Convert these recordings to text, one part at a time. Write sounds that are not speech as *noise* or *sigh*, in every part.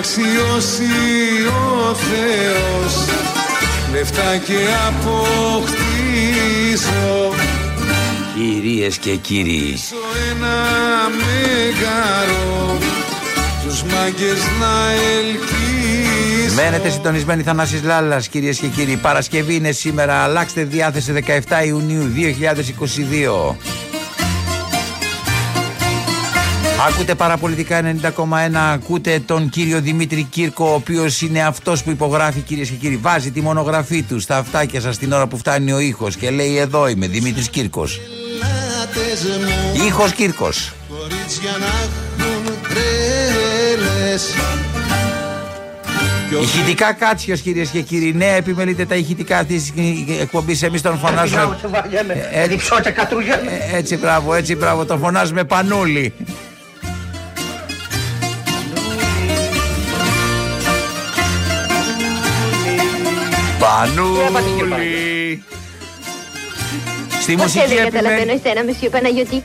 Αξιώσει ο Θεός. Λεφτά και αποκτήσω. Κυρίες και κύριοι. Σω ένα μεγαρό τους μάγκες να ελκύσω. Μένετε συντονισμένοι Θανάσης Λάλλας κυρίες και κύριοι. Παρασκευή είναι σήμερα. Αλλάξτε διάθεση 17 Ιουνίου 2022 Ακούτε παραπολιτικά 90,1. Ακούτε τον κύριο Δημήτρη Κύρκο, ο οποίος είναι αυτός που υπογράφει, κυρίες και κύριοι. Βάζει τη μονογραφή του στα αυτάκια σας την ώρα που φτάνει ο ήχος και λέει: Εδώ είμαι, Δημήτρης Κύρκος. Λάτες μου Ήχος Κύρκος. κορίτσια να έχουν τρέλες Κι ο Ηχητικά κάτσιος, κυρίες και κύριοι. Ναι, επιμελείτε τα ηχητικά αυτή της εκπομπής. Εμείς τον φωνάζουμε. Ε, ε, ε, Έτσι, μπράβο, έτσι, μπράβο. Τον φωνάζουμε πανούλι. Πανούλι. Στη Ποτέ μουσική δεν καταλαβαίνω επιμένει. εσένα, Μεσίου Παναγιώτη. *laughs*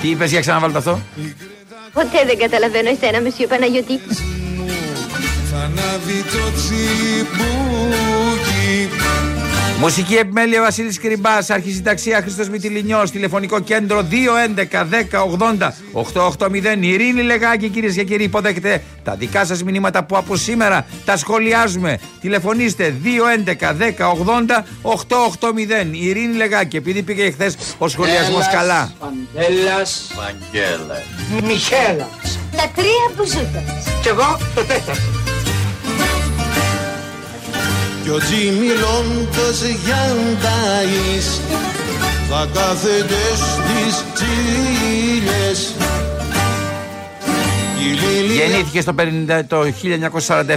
Τι είπες για ξαναβάλτε αυτό; Ποτέ δεν καταλαβαίνω εσένα, Μεσίου Παναγιώτη. θα ανάβει το τσιμπούκι Μουσική επιμέλεια Βασίλης Κρυμπά, αρχισυνταξία Χρήστος Μητυλινιός, τηλεφωνικό κέντρο 211-1080-880. Ειρήνη Λεγάκη, κυρίες και κύριοι, υποδέχεται τα δικά σας μηνύματα που από σήμερα τα σχολιάζουμε. Τηλεφωνήστε 211-1080-880. Ειρήνη Λεγάκη, επειδή πήγε χθες ο σχολιασμός καλά. Παντέλας, Μιχέλα. Τα τρία μπουζούκα. Κι εγώ το τέταρτο. Κι ο Τζιμιλόντος Γιαντάης θα κάθεται στις τσίλες Η Λίλια Γεννήθηκε στο 50 το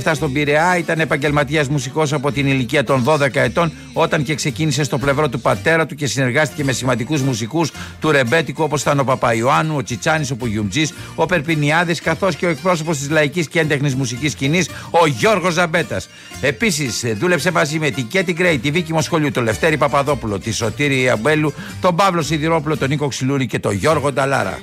1947 στον Πειραιά, ήταν επαγγελματίας μουσικός από την ηλικία των 12 ετών, όταν και ξεκίνησε στο πλευρό του πατέρα του και συνεργάστηκε με σημαντικούς μουσικούς του ρεμπέτικου όπως ήταν ο Παπαϊωάννου, ο Τσιτσάνης, ο Πουγιουμτζής, ο Περπινιάδης, καθώς και ο εκπρόσωπος της λαϊκής και έντεχνη μουσικής σκηνής, ο Γιώργος Ζαμπέτας. Επίσης, δούλεψε μαζί με την Κέτι Γκρέι, τη Βίκη Μοσχολιού, τον Λευτέρη Παπαδόπουλο, τη Σωτήρη Αμπέλου, τον Παύλο Σιδηρόπουλο, τον Νίκο Ξυλούρη και τον Γιώργο Νταλάρα.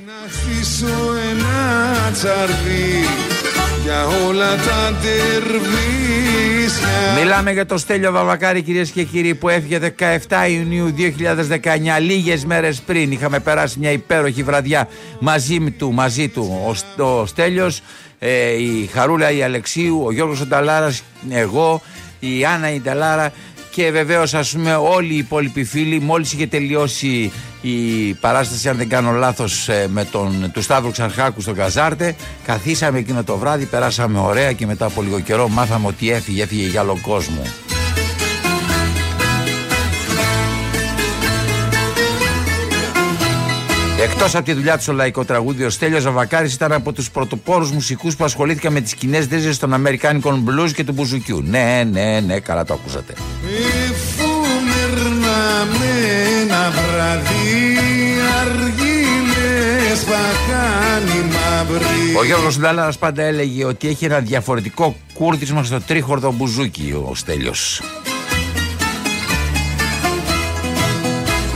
να χτίσω ένα τσαρδί για όλα τα τερβίσια Μιλάμε για το Στέλιο Βαβακάρη κυρίες και κύριοι που έφυγε 17 Ιουνίου 2019 λίγες μέρες πριν. Είχαμε περάσει μια υπέροχη βραδιά μαζί του, μαζί του. Ο, Σ- ο Στέλιος ε, η Χαρούλα η Αλεξίου ο Γιώργος ο Νταλάρας εγώ η Άννα η Νταλάρα και βεβαίως ας πούμε όλοι οι υπόλοιποι φίλοι μόλις είχε τελειώσει η παράσταση αν δεν κάνω λάθος ε, με τον, του Σταύρου Ξαρχάκου στον Καζάρτε καθίσαμε εκείνο το βράδυ περάσαμε ωραία και μετά από λίγο καιρό μάθαμε ότι έφυγε, έφυγε για άλλο κόσμο Εκτός από τη δουλειά του στο λαϊκό τραγούδι, ο Στέλιος Ζαβακάρης ήταν από τους πρωτοπόρους μουσικούς που ασχολήθηκαν με τις κοινέ ρίζες των Αμερικάνικων blues και του μπουζουκιού. Ναι, ναι, ναι, καλά το ακούσατε. Εφού μερνάμε ένα βράδυ αργίλες θα κάνει μαύρη Ο Γιώργος Ντάλαρα πάντα έλεγε ότι έχει ένα διαφορετικό κούρδισμα στο τρίχορδο μπουζούκι ο Στέλιος.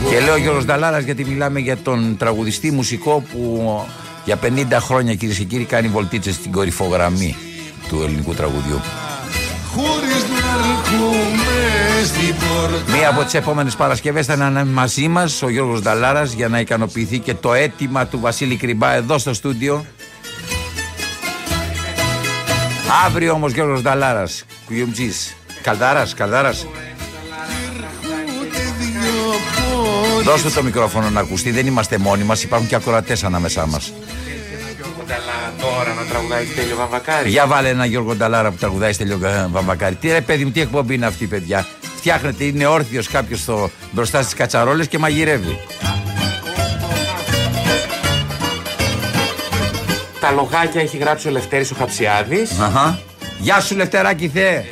Και λέω Γιώργος Νταλάρας γιατί μιλάμε για τον τραγουδιστή μουσικό που για 50 χρόνια κυρίες και κύριοι κάνει βολτίτσες στην κορυφογραμμή του ελληνικού τραγουδιού. Χωρίς Μία από τις επόμενες Παρασκευές θα είναι μαζί μας ο Γιώργος Νταλάρας για να ικανοποιηθεί και το αίτημα του Βασίλη Κρυμπά εδώ στο στούντιο. Αύριο όμως Γιώργος Νταλάρας, κουιουμτζή. Καλδάρας, καλδάρας. ούτε δυο πόδια Δώστε το μικρόφωνο να ακουστεί. Δεν είμαστε μόνοι μας, υπάρχουν και ακροατές ανάμεσά μας. Κονταλά τώρα να τραγουδάει τέλειο βαμβακάρι. Για βάλε ένα Γιώργο Νταλάρα που τραγουδάει στη Λιόγκα Βαμβακάρη. Τι ρε παιδί μου, τι εκπομπή είναι αυτή, παιδιά. Φτιάχνεται, είναι όρθιος κάποιος μπροστά στις κατσαρόλες και μαγειρεύει. Τα τα λογάκια έχει γράψει ο Λευτέρης ο Χαψιάδης. Αχα. Γεια σου Λευτεράκη Θεέ.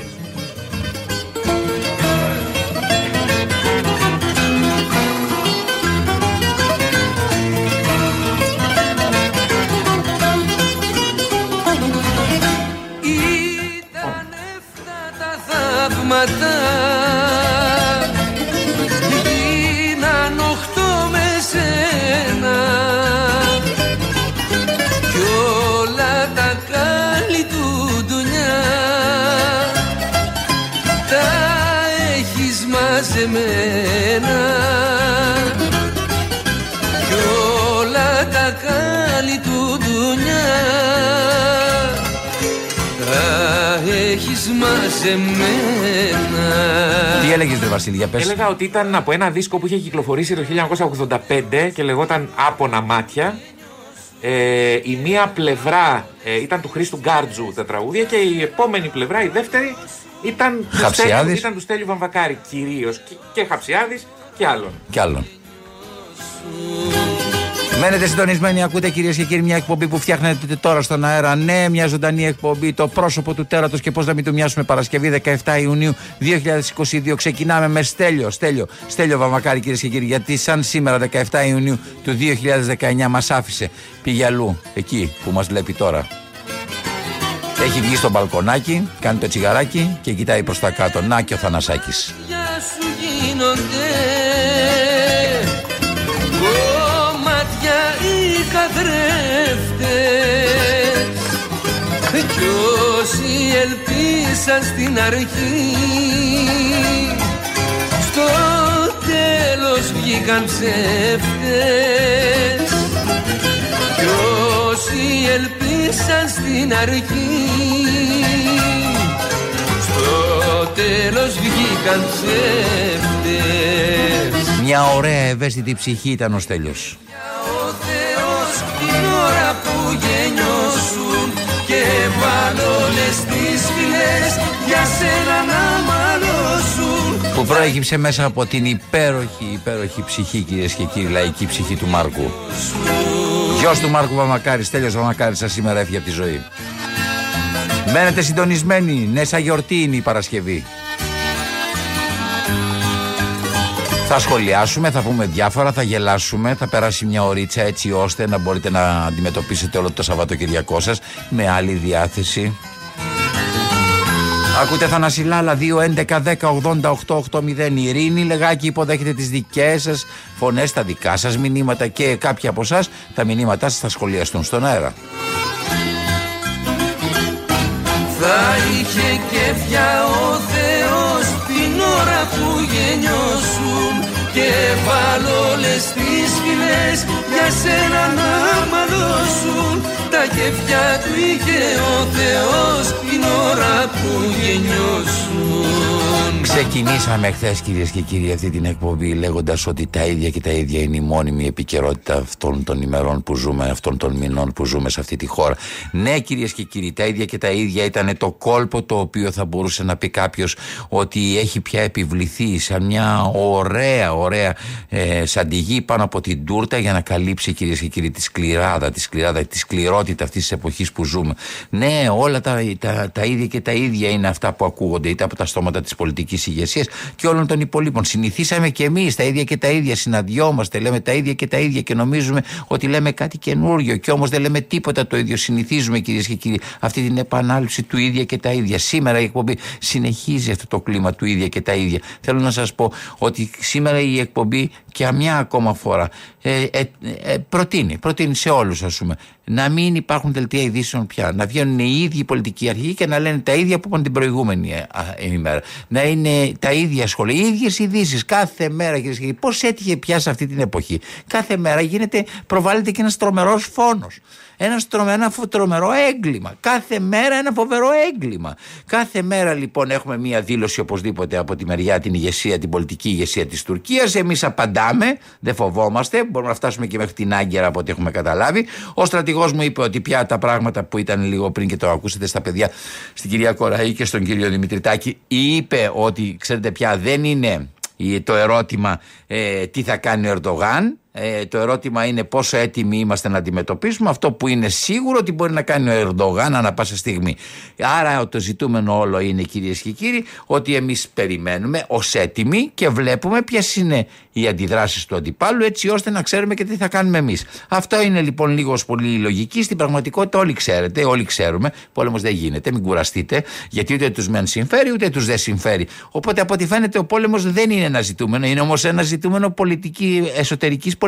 Θαύματα. Γίναν οχτώ με σένα. Κι όλα τα κάλλη του ντουνιά. Τα έχεις μαζεμένα έχεις μαζεμένα Τι έλεγες, Ρε Βασίλη, για πες. Έλεγα ότι ήταν από ένα δίσκο που είχε κυκλοφορήσει το 1985 και λεγόταν Άπονα Μάτια. Ε, η μία πλευρά ε, ήταν του Χρήστου Γκάρτζου τα τραγούδια και η επόμενη πλευρά, η δεύτερη, ήταν του, Χαψιάδης. Στέλιου, ήταν του Στέλιου Βαμβακάρη κυρίως και, και Χαψιάδης και άλλων. Κι άλλον. Μένετε συντονισμένοι, ακούτε κυρίες και κύριοι μια εκπομπή που φτιάχνετε τώρα στον αέρα. Ναι, μια ζωντανή εκπομπή, το πρόσωπο του τέρατος και πώς να μην του μοιάσουμε Παρασκευή 17 Ιουνίου 2022. Ξεκινάμε με Στέλιο, Στέλιο, Στέλιο Βαμακάρη κυρίες και κύριοι, γιατί σαν σήμερα 17 Ιουνίου του 2019 μας άφησε. Πήγε αλλού, εκεί που μας βλέπει τώρα. Έχει βγει στο μπαλκονάκι, κάνει το τσιγαράκι και κοιτάει προς τα κάτω. Να και ο Θανασάκης. Καθρέφτες. Κι όσοι ελπίσαν στην αρχή Στο τέλος βγήκαν ψεύτες. Κι όσοι ελπίσαν στην αρχή στο τέλος βγήκαν ψεύτες. Μια ωραία ευαίσθητη ψυχή ήταν ο Στέλιος. Και βάλω τις φυλές για σένα να μαλώσουν Που προέκυψε μέσα από την υπέροχη, υπέροχη ψυχή κυρίες και κύριοι, λαϊκή ψυχή του Μάρκου. Γιος του Μάρκου Βαμακάρης, Στέλιος Βαμακάρης, σας σήμερα έφυγε από τη ζωή. Μένετε συντονισμένοι, ναι σαν γιορτή είναι η Παρασκευή. Θα σχολιάσουμε, θα πούμε διάφορα, θα γελάσουμε, θα περάσει μια ωρίτσα έτσι ώστε να μπορείτε να αντιμετωπίσετε όλο το Σαββατοκυριακό σας με άλλη διάθεση. Ακούτε Θανασιλάλα 2-11-10-80-8-80 Ειρήνη Λεγάκη υποδέχεται τις δικές σας φωνές, τα δικά σας μηνύματα και κάποια από εσάς τα μηνύματά σας θα σχολιαστούν στον αέρα. Θα είχε κέφια που γεννιώσουν Και βάλω όλες τις φυλές για σένα να μαλώσουν Τα κέφια του είχε ο Θεός την ώρα που γεννιώσουν Ξεκινήσαμε χθες κυρίες και κύριοι αυτή την εκπομπή λέγοντας ότι τα ίδια και τα ίδια είναι η μόνιμη επικαιρότητα αυτών των ημερών που ζούμε, αυτών των μηνών που ζούμε σε αυτή τη χώρα. Ναι, κυρίες και κύριοι, τα ίδια και τα ίδια ήταν το κόλπο το οποίο θα μπορούσε να πει κάποιος ότι έχει πια επιβληθεί σαν μια ωραία, ωραία ε, σαντιγή πάνω από την τούρτα για να καλύψει κυρίες και κύριοι τη σκληράδα, τη σκληράδα, τη σκληρότητα αυτής της εποχής που ζούμε. Ναι, όλα τα, τα, τα ίδια και τα ίδια είναι αυτά που ακούγονται είτε από τα στόματα της πολιτικής ηγεσίας και όλων των υπολείπων. Συνηθίσαμε και εμείς τα ίδια και τα ίδια, συναντιόμαστε, λέμε τα ίδια και τα ίδια και νομίζουμε ότι λέμε κάτι καινούριο και όμως δεν λέμε τίποτα το ίδιο. Συνηθίζουμε κυρίες και κύριοι αυτή την επανάληψη του ίδια και τα ίδια. Σήμερα η εκπομπή συνεχίζει αυτό το κλίμα του ίδια και τα ίδια. Θέλω να σας πω ότι σήμερα η εκπομπή και μια ακόμα φορά ε, ε, ε, προτείνει, προτείνει σε όλους, ας πούμε, να μην υπάρχουν δελτία ειδήσεων πια. Να βγαίνουν οι ίδιοι πολιτικοί αρχηγοί και να λένε τα ίδια που είπαν την προηγούμενη ε, α, ημέρα. Να είναι τα ίδια σχόλια, οι ίδιες ειδήσεις κάθε μέρα, κυρίες και κύριοι. Πώς έτυχε πια σε αυτή την εποχή; Κάθε μέρα γίνεται, προβάλλεται και ένας τρομερός φόνος. Ένας, τρομε, ένα φο- τρομερό έγκλημα. Κάθε μέρα ένα φοβερό έγκλημα. Κάθε μέρα λοιπόν έχουμε μία δήλωση οπωσδήποτε από τη μεριά την ηγεσία, την πολιτική ηγεσία της Τουρκίας. Εμείς απαντάμε, δεν φοβόμαστε. Μπορούμε να φτάσουμε και μέχρι την Άγκυρα από ό,τι έχουμε καταλάβει. Ο στρατηγός μου είπε ότι πια τα πράγματα που ήταν λίγο πριν και το ακούσετε στα παιδιά, στην κυρία Κοραή και στον κύριο Δημητριτάκη, είπε ότι ξέρετε πια δεν είναι η- το ερώτημα ε, τι θα κάνει ο Ερντογάν. Ε, το ερώτημα είναι πόσο έτοιμοι είμαστε να αντιμετωπίσουμε αυτό που είναι σίγουρο ότι μπορεί να κάνει ο Ερντογάν ανά πάσα στιγμή. Άρα το ζητούμενο όλο είναι κυρίες και κύριοι ότι εμείς περιμένουμε ως έτοιμοι και βλέπουμε ποιες είναι οι αντιδράσεις του αντιπάλου έτσι ώστε να ξέρουμε και τι θα κάνουμε εμείς. Αυτό είναι λοιπόν λίγος πολύ λογική. Στην πραγματικότητα όλοι ξέρετε, όλοι ξέρουμε. Πόλεμος δεν γίνεται, μην κουραστείτε, γιατί ούτε τους μεν συμφέρει ούτε τους δεν συμφέρει. Οπότε από ό,τι φαίνεται ο πόλεμος δεν είναι ένα ζητούμενο, είναι όμως ένα ζητούμενο πολιτική, εσωτερικής πολιτική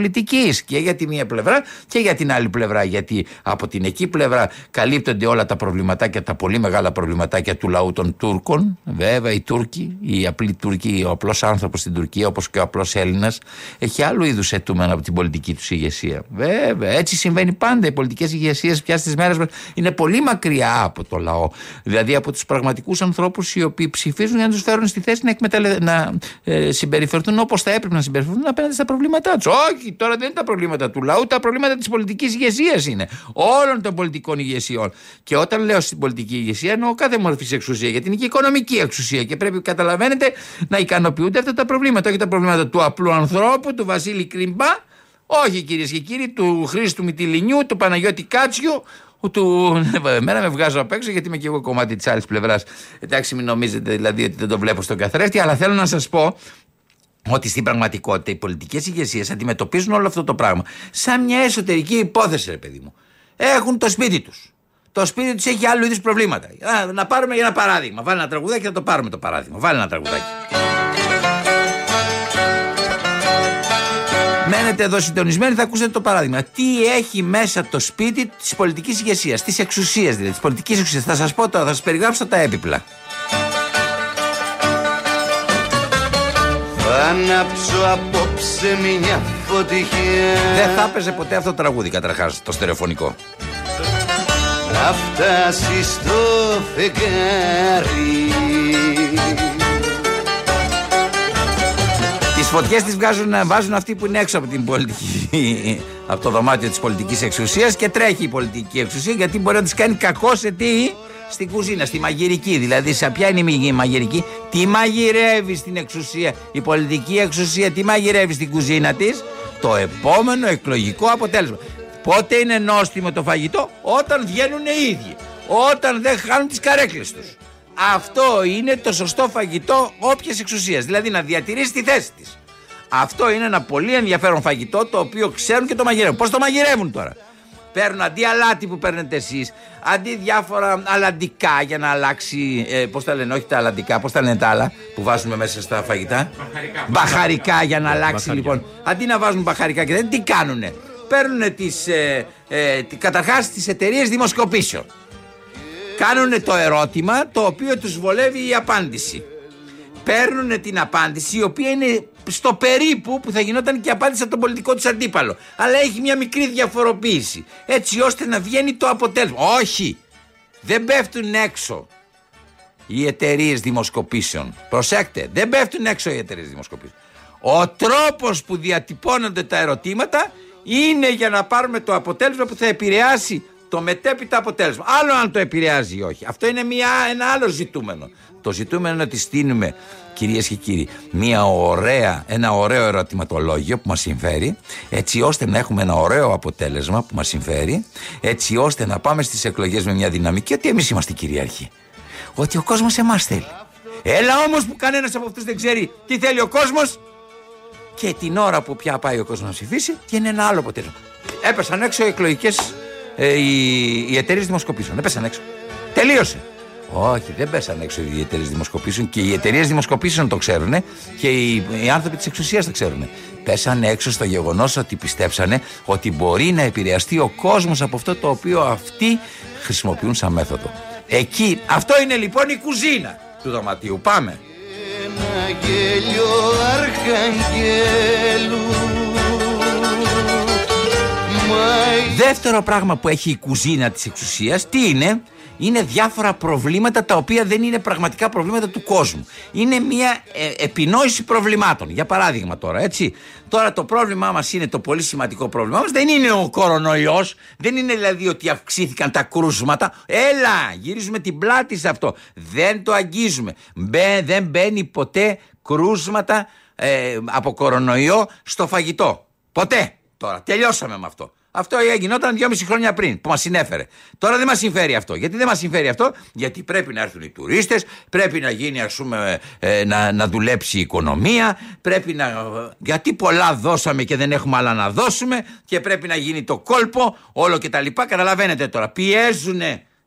και για τη μία πλευρά και για την άλλη πλευρά. Γιατί από την εκεί πλευρά καλύπτονται όλα τα προβληματάκια, τα πολύ μεγάλα προβληματάκια του λαού των Τούρκων. Βέβαια, οι Τούρκοι, οι απλοί Τούρκοι, ο απλός άνθρωπος στην Τουρκία, όπως και ο απλός Έλληνας, έχει άλλου είδους αιτούμενα από την πολιτική τους ηγεσία. Βέβαια, έτσι συμβαίνει πάντα. Οι πολιτικές ηγεσίες πια στις μέρες μας είναι πολύ μακριά από το λαό. Δηλαδή από τους πραγματικούς ανθρώπους οι οποίοι ψηφίζουν για να τους φέρουν στη θέση να, εκμεταλλε... να ε, συμπεριφερθούν όπως θα έπρεπε να συμπεριφερθούν απέναντι στα προβλήματά τους. Όχι, τώρα δεν είναι τα προβλήματα του λαού, τα προβλήματα της πολιτικής ηγεσίας είναι. Όλων των πολιτικών ηγεσιών. Και όταν λέω στην πολιτική ηγεσία εννοώ κάθε μορφή εξουσία, γιατί είναι και οικονομική εξουσία και πρέπει, καταλαβαίνετε, να ικανοποιούνται αυτά τα προβλήματα. Όχι τα προβλήματα του απλού ανθρώπου, του Βασίλη Κριμπά, όχι κυρίες και κύριοι, του Χρήστου Μητυλινιού, του Παναγιώτη Κάτσιου, του. Εμένα με βγάζω απ' έξω γιατί είμαι και εγώ κομμάτι της άλλης πλευράς. Εντάξει, μην νομίζετε δηλαδή ότι δεν το βλέπω στον καθρέφτη, αλλά θέλω να σας πω ότι στην πραγματικότητα οι πολιτικές ηγεσίες αντιμετωπίζουν όλο αυτό το πράγμα σαν μια εσωτερική υπόθεση, ρε παιδί μου. Έχουν το σπίτι τους. Το σπίτι τους έχει άλλου είδους προβλήματα. Α, να πάρουμε για ένα παράδειγμα. Βάλει ένα τραγουδάκι και θα το πάρουμε το παράδειγμα. Βάλει ένα τραγουδάκι. Μένετε εδώ συντονισμένοι, θα ακούσετε το παράδειγμα. Τι έχει μέσα το σπίτι της πολιτικής ηγεσίας, της εξουσίας δηλαδή, της πολιτικής εξουσίας. Θα σας πω τώρα, θα σας περιγράψω τα έπιπλα. Θα ανάψω απόψε μια φωτιά Δεν θα έπαιζε ποτέ αυτό το τραγούδι καταρχάς, το στερεοφωνικό. Να φτάσει στο φεγγάρι Τις φωτιές τις βγάζουν, βάζουν αυτοί που είναι έξω από την πολιτική. από το δωμάτιο της πολιτικής εξουσίας και τρέχει η πολιτική εξουσία γιατί μπορεί να τη κάνει κακό σε τι; Στην κουζίνα, στη μαγειρική. Δηλαδή, σε ποια είναι η μαγειρική, τι μαγειρεύει στην εξουσία. Η πολιτική εξουσία, τι μαγειρεύει στην κουζίνα της. Το επόμενο εκλογικό αποτέλεσμα. Πότε είναι νόστιμο το φαγητό, όταν βγαίνουν οι ίδιοι. Όταν δεν χάνουν τις καρέκλες τους. Αυτό είναι το σωστό φαγητό όποιας εξουσίας. Δηλαδή να διατηρήσει τη θέση της. Αυτό είναι ένα πολύ ενδιαφέρον φαγητό το οποίο ξέρουν και το μαγειρεύουν. Πώς το μαγειρεύουν τώρα; Παίρνουν αντί αλάτι που παίρνετε εσείς, αντί διάφορα αλαντικά για να αλλάξει. Ε, πώς τα λένε, όχι τα αλαντικά, πώς τα λένε τα άλλα που βάζουμε μέσα στα φαγητά. Μπαχαρικά. Μπαχαρικά για να αλλάξει λοιπόν. Αντί να βάζουν μπαχαρικά και δεν, τι κάνουνε. Παίρνουν τις. Ε, ε, Καταρχάς τις εταιρείες δημοσκοπήσεων. Κάνουν το ερώτημα το οποίο τους βολεύει η απάντηση. Παίρνουν την απάντηση η οποία είναι στο περίπου που θα γινόταν και η απάντηση από τον πολιτικό του αντίπαλο. Αλλά έχει μια μικρή διαφοροποίηση. Έτσι ώστε να βγαίνει το αποτέλεσμα. Όχι! Δεν πέφτουν έξω οι εταιρείες δημοσκοπήσεων. Προσέξτε, δεν πέφτουν έξω οι εταιρείες δημοσκοπήσεων. Ο τρόπος που διατυπώνονται τα ερωτήματα είναι για να πάρουμε το αποτέλεσμα που θα επηρεάσει το μετέπειτα αποτέλεσμα. Άλλο αν το επηρεάζει ή όχι. Αυτό είναι μια, ένα άλλο ζητούμενο. Το ζητούμενο είναι ότι στείλουμε, κυρίες και κύριοι, μια ωραία, ένα ωραίο ερωτηματολόγιο που μας συμφέρει, έτσι ώστε να έχουμε ένα ωραίο αποτέλεσμα που μας συμφέρει, έτσι ώστε να πάμε στις εκλογές με μια δυναμική ότι εμείς είμαστε κυρίαρχοι. Ότι ο κόσμος εμάς θέλει. Έλα όμως που κανένας από αυτούς δεν ξέρει τι θέλει ο κόσμος. Και την ώρα που πια πάει ο κόσμος να ψηφίσει, και είναι ένα άλλο αποτέλεσμα. Έπεσαν έξω οι εκλογικές ε, οι, οι εταιρείες δημοσκοπήσεων. Δεν πέσαν έξω. Τελείωσε. Όχι, δεν πέσαν έξω οι εταιρείες δημοσκοπήσεων και οι εταιρείες δημοσκοπήσεων το ξέρουν και οι, οι άνθρωποι της εξουσίας το ξέρουν. Πέσαν έξω στο γεγονός ότι πιστέψανε ότι μπορεί να επηρεαστεί ο κόσμος από αυτό το οποίο αυτοί χρησιμοποιούν σαν μέθοδο. Εκεί, αυτό είναι λοιπόν η κουζίνα του δωματίου. Πάμε. Ένα γέλιο αρχαγγέλου Μα Δεύτερο πράγμα που έχει η κουζίνα της εξουσίας, τι είναι, είναι διάφορα προβλήματα τα οποία δεν είναι πραγματικά προβλήματα του κόσμου. Είναι μια ε, επινόηση προβλημάτων. Για παράδειγμα τώρα, έτσι. Τώρα το πρόβλημά μας είναι το πολύ σημαντικό πρόβλημά μας. Δεν είναι ο κορονοϊός, δεν είναι δηλαδή ότι αυξήθηκαν τα κρούσματα. Έλα, γυρίζουμε την πλάτη σε αυτό. Δεν το αγγίζουμε. Μπε- δεν μπαίνει ποτέ κρούσματα ε, από κορονοϊό στο φαγητό. Ποτέ. τώρα. Τελειώσαμε με αυτό. Αυτό γινόταν δυόμιση χρόνια πριν που μας συνέφερε. Τώρα δεν μας συμφέρει αυτό. Γιατί δεν μας συμφέρει αυτό, Γιατί πρέπει να έρθουν οι τουρίστες, πρέπει να γίνει, ας πούμε, ε, να, να δουλέψει η οικονομία, πρέπει να. Γιατί πολλά δώσαμε και δεν έχουμε άλλα να δώσουμε και πρέπει να γίνει το κόλπο, όλο και τα λοιπά. Καταλαβαίνετε τώρα. Πιέζουν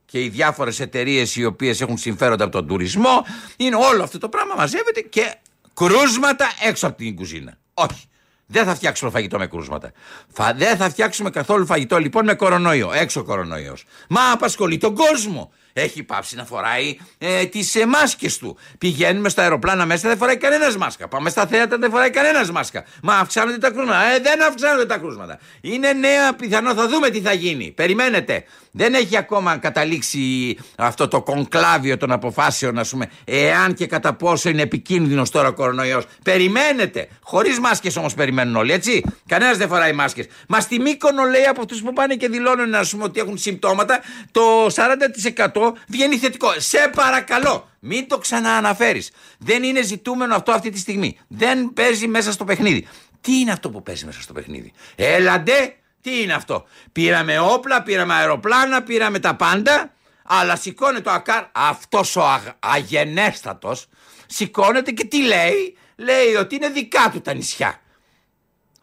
και οι διάφορες εταιρείες οι οποίες έχουν συμφέροντα από τον τουρισμό. Είναι όλο αυτό το πράγμα μαζεύεται και κρούσματα έξω από την κουζίνα. Όχι. Δεν θα φτιάξουμε φαγητό με κρούσματα. Φα... Δεν θα φτιάξουμε καθόλου φαγητό λοιπόν με κορονοϊό. Έξω κορονοϊός. Μα απασχολεί τον κόσμο. Έχει πάψει να φοράει ε, τις ε, μάσκες του. Πηγαίνουμε στα αεροπλάνα μέσα, δεν φοράει κανένας μάσκα. Πάμε στα θέατρα, δεν φοράει κανένας μάσκα. Μα αυξάνονται τα κρούσματα. Ε, δεν αυξάνονται τα κρούσματα. Είναι νέα πιθανό, θα δούμε τι θα γίνει. Περιμένετε. Δεν έχει ακόμα καταλήξει αυτό το κονκλάβιο των αποφάσεων, ας πούμε, εάν και κατά πόσο είναι επικίνδυνος τώρα ο κορονοϊός. Περιμένετε. Χωρίς μάσκες όμως περιμένουν όλοι, έτσι. Κανένας δεν φοράει μάσκες. Μα στη Μύκονο λέει από αυτούς που πάνε και δηλώνουν, ας πούμε, ότι έχουν συμπτώματα, το 40% βγαίνει θετικό. Σε παρακαλώ, μην το ξανααναφέρεις. Δεν είναι ζητούμενο αυτό αυτή τη στιγμή. Δεν παίζει μέσα στο παιχνίδι. Τι είναι αυτό που παίζει μέσα στο παιχνίδι; Έλαντε, τι είναι αυτό; Πήραμε όπλα, πήραμε αεροπλάνα, πήραμε τα πάντα. Αλλά σηκώνεται το ΑΚΑΡ, αυτός ο αγ, αγενέστατος, σηκώνεται και τι λέει; Λέει ότι είναι δικά του τα νησιά.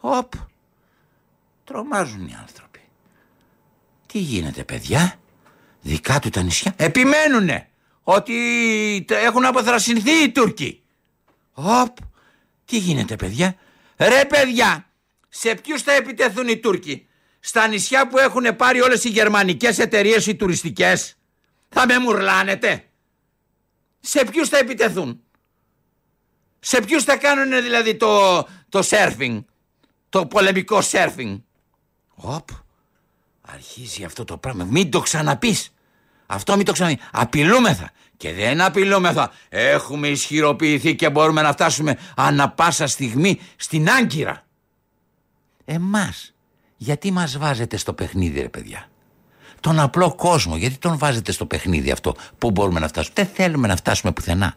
Οπ. Τρομάζουν οι άνθρωποι. Τι γίνεται παιδιά; Δικά του τα νησιά; Επιμένουνε ότι έχουν αποθρασινθεί οι Τούρκοι. Οπ. Τι γίνεται παιδιά; Ρε παιδιά. Σε ποιους θα επιτεθούν οι Τούρκοι; Στα νησιά που έχουν πάρει όλες οι γερμανικές εταιρείες οι τουριστικές. Θα με μουρλάνετε. Σε ποιους θα επιτεθούν; Σε ποιους θα κάνουν δηλαδή το, το surfing. Το πολεμικό surfing. Οπ. Αρχίζει αυτό το πράγμα. Μην το ξαναπείς. Αυτό μην το ξαναπείς. Απειλούμεθα. Και δεν απειλούμεθα. Έχουμε ισχυροποιηθεί και μπορούμε να φτάσουμε ανα πάσα στιγμή στην Άγκυρα. Εμάς. Γιατί μας βάζετε στο παιχνίδι ρε παιδιά; Τον απλό κόσμο. Γιατί τον βάζετε στο παιχνίδι αυτό; Πού μπορούμε να φτάσουμε; Δεν θέλουμε να φτάσουμε πουθενά.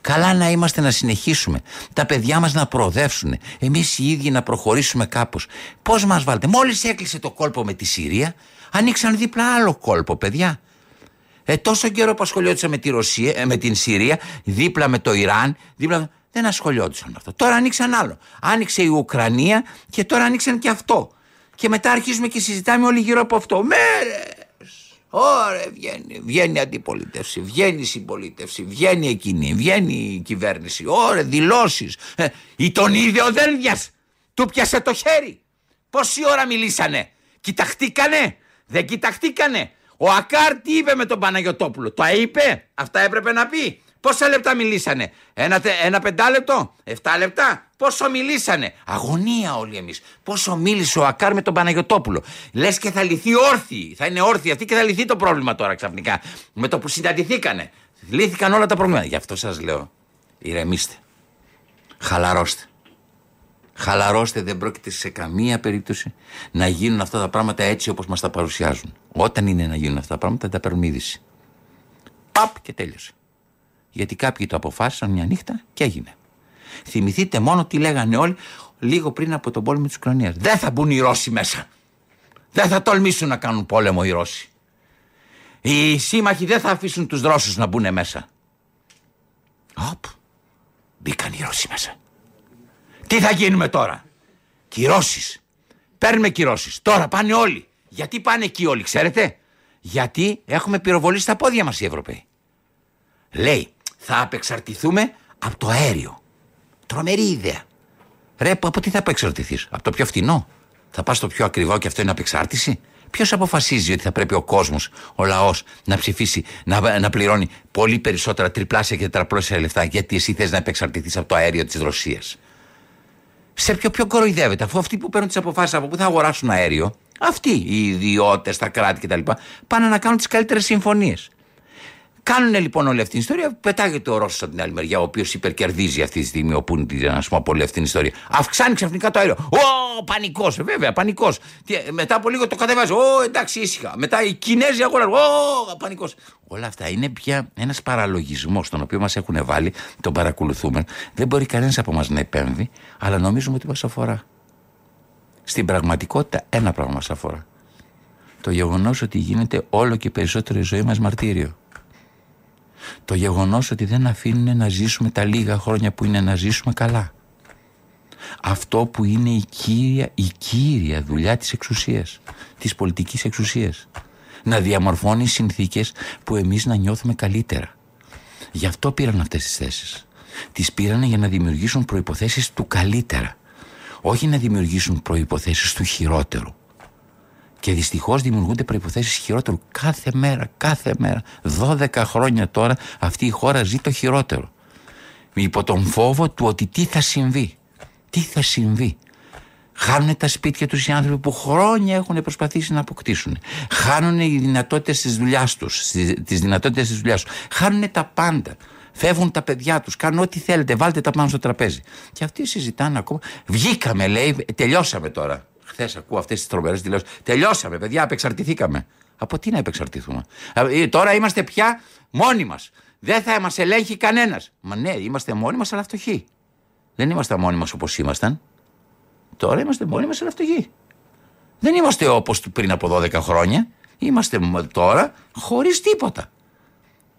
Καλά να είμαστε να συνεχίσουμε. Τα παιδιά μας να προοδεύσουν. Εμείς οι ίδιοι να προχωρήσουμε κάπως. Πώς μας βάλετε; Μόλις έκλεισε το κόλπο με τη Συρία, ανοίξαν δίπλα άλλο κόλπο, παιδιά. Ε, τόσο καιρό που ασχολιόντουσαν με, τη Ρωσία, ε, με την Συρία, δίπλα με το Ιράν, δίπλα. Δεν ασχολιόντουσαν αυτό. Τώρα ανοίξαν άλλο. Άνοιξε η Ουκρανία και τώρα ανοίξαν και αυτό. Και μετά αρχίζουμε και συζητάμε όλοι γύρω από αυτό. Μέρες! Ωραία, βγαίνει, βγαίνει η αντιπολίτευση, βγαίνει η συμπολίτευση, βγαίνει εκείνη, βγαίνει η κυβέρνηση. Ωραία, δηλώσεις. Ε, ή τον ίδιο Δένδια. Του πιάσε το χέρι. Πόση ώρα μιλήσανε. Κοιταχτήκανε. Δεν κοιταχτήκανε. Ο Ακάρ τι είπε με τον Παναγιοτόπουλο. Το είπε. Αυτά έπρεπε να πει. Πόσα λεπτά μιλήσανε; Ένα, ένα πεντάλεπτο; Εφτά λεπτά; Πόσο μιλήσανε; Αγωνία όλοι εμείς. Πόσο μίλησε ο Ακάρ με τον Παναγιοτόπουλο. Λες και θα λυθεί όρθιοι. Θα είναι όρθιοι αυτοί και θα λυθεί το πρόβλημα τώρα ξαφνικά. Με το που συναντηθήκανε. Λύθηκαν όλα τα προβλήματα. Γι' αυτό σας λέω. Ηρεμήστε. Χαλαρώστε. Χαλαρώστε, δεν πρόκειται σε καμία περίπτωση να γίνουν αυτά τα πράγματα έτσι όπως μας τα παρουσιάζουν. Όταν είναι να γίνουν αυτά τα πράγματα, τα παίρνουμε είδηση. Παπ και τέλειωσε. Γιατί κάποιοι το αποφάσισαν μια νύχτα και έγινε. Θυμηθείτε μόνο τι λέγανε όλοι λίγο πριν από τον πόλεμο της Ουκρανίας. Δεν θα μπουν οι Ρώσοι μέσα. Δεν θα τολμήσουν να κάνουν πόλεμο οι Ρώσοι. Οι σύμμαχοι δεν θα αφήσουν τους Ρώσους να μπουν μέσα. Οπ, μπήκαν οι Ρώσοι μέσα. Τι θα γίνουμε τώρα; Κυρώσεις. Παίρνουμε κυρώσεις. Τώρα πάνε όλοι. Γιατί πάνε εκεί όλοι, ξέρετε; Γιατί έχουμε πυροβολήσει στα πόδια μας οι Ευρωπαίοι. Λέει, θα απεξαρτηθούμε από το αέριο. Τρομερή ιδέα. Ρε, από τι θα απεξαρτηθείς, Από το πιο φθηνό. Θα πας στο πιο ακριβό και αυτό είναι απεξάρτηση; Ποιος αποφασίζει ότι θα πρέπει ο κόσμος, ο λαός, να ψηφίσει, να, να πληρώνει πολύ περισσότερα τριπλάσια και τετραπλάσια λεφτά, γιατί εσύ θες να επεξαρτηθεί από το αέριο της Ρωσίας; Σε ποιο πιο κοροϊδεύεται, αφού αυτοί που παίρνουν τις αποφάσεις από πού θα αγοράσουν αέριο, αυτοί οι ιδιώτες, τα κράτη κτλ., πάνε να κάνουν τις καλύτερες συμφωνίες. Κάνουν λοιπόν όλη αυτή την ιστορία. Πετάγεται ο Ρώσος από την άλλη μεριά, ο οποίος υπερκερδίζει αυτή τη στιγμή ο Πούντιν, α πούμε, από όλη αυτή την ιστορία. Αυξάνει ξαφνικά το αέριο. Ω, πανικός, ε, βέβαια, πανικός. Μετά από λίγο το κατεβάζει. Ω, εντάξει, ήσυχα. Μετά οι Κινέζοι αγοράζουν. Ω, πανικός. Όλα αυτά είναι πια ένας παραλογισμός τον οποίο μας έχουν βάλει, τον παρακολουθούμε. Δεν μπορεί κανένας από εμά να επέμβει, αλλά νομίζουμε ότι μας αφορά. Στην πραγματικότητα ένα πράγμα μας αφορά. Το γεγονός ότι γίνεται όλο και περισσότερο η ζωή μας μαρτύριο. Το γεγονός ότι δεν αφήνουν να ζήσουμε τα λίγα χρόνια που είναι να ζήσουμε καλά. Αυτό που είναι η κύρια, η κύρια δουλειά της εξουσίας, της πολιτικής εξουσίας. Να διαμορφώνει συνθήκες που εμείς να νιώθουμε καλύτερα. Γι' αυτό πήραν αυτές τις θέσεις. Τις πήραν για να δημιουργήσουν προϋποθέσεις του καλύτερα. Όχι να δημιουργήσουν προϋποθέσεις του χειρότερου. Και δυστυχώς δημιουργούνται προποθέσει χειρότερου κάθε μέρα, κάθε μέρα. 12 χρόνια τώρα αυτή η χώρα ζει το χειρότερο. Υπό τον φόβο του ότι τι θα συμβεί. Τι θα συμβεί. Χάνουν τα σπίτια τους οι άνθρωποι που χρόνια έχουν προσπαθήσει να αποκτήσουν. Χάνουν οι δυνατότητες της δουλειάς τους. Τις δυνατότητες της δουλειάς τους. Χάνουν τα πάντα. Φεύγουν τα παιδιά τους. Κάνουν ό,τι θέλετε. Βάλτε τα πάνω στο τραπέζι. Και αυτοί συζητάνε ακόμα. Βγήκαμε, λέει, τελειώσαμε τώρα. Χθες ακούω αυτές τις τρομερές δηλώσεις. Τελειώσαμε, παιδιά, απεξαρτηθήκαμε. Από τι να επεξαρτηθούμε; Ε, τώρα είμαστε πια μόνοι μας. Δεν θα μας ελέγχει κανένας. Μα ναι, είμαστε μόνοι μας, αλλά φτωχοί. Δεν είμαστε μόνοι μας όπως ήμασταν. Τώρα είμαστε μόνοι μας, αλλά φτωχοί. Δεν είμαστε όπως πριν από 12 χρόνια. Είμαστε τώρα χωρίς τίποτα.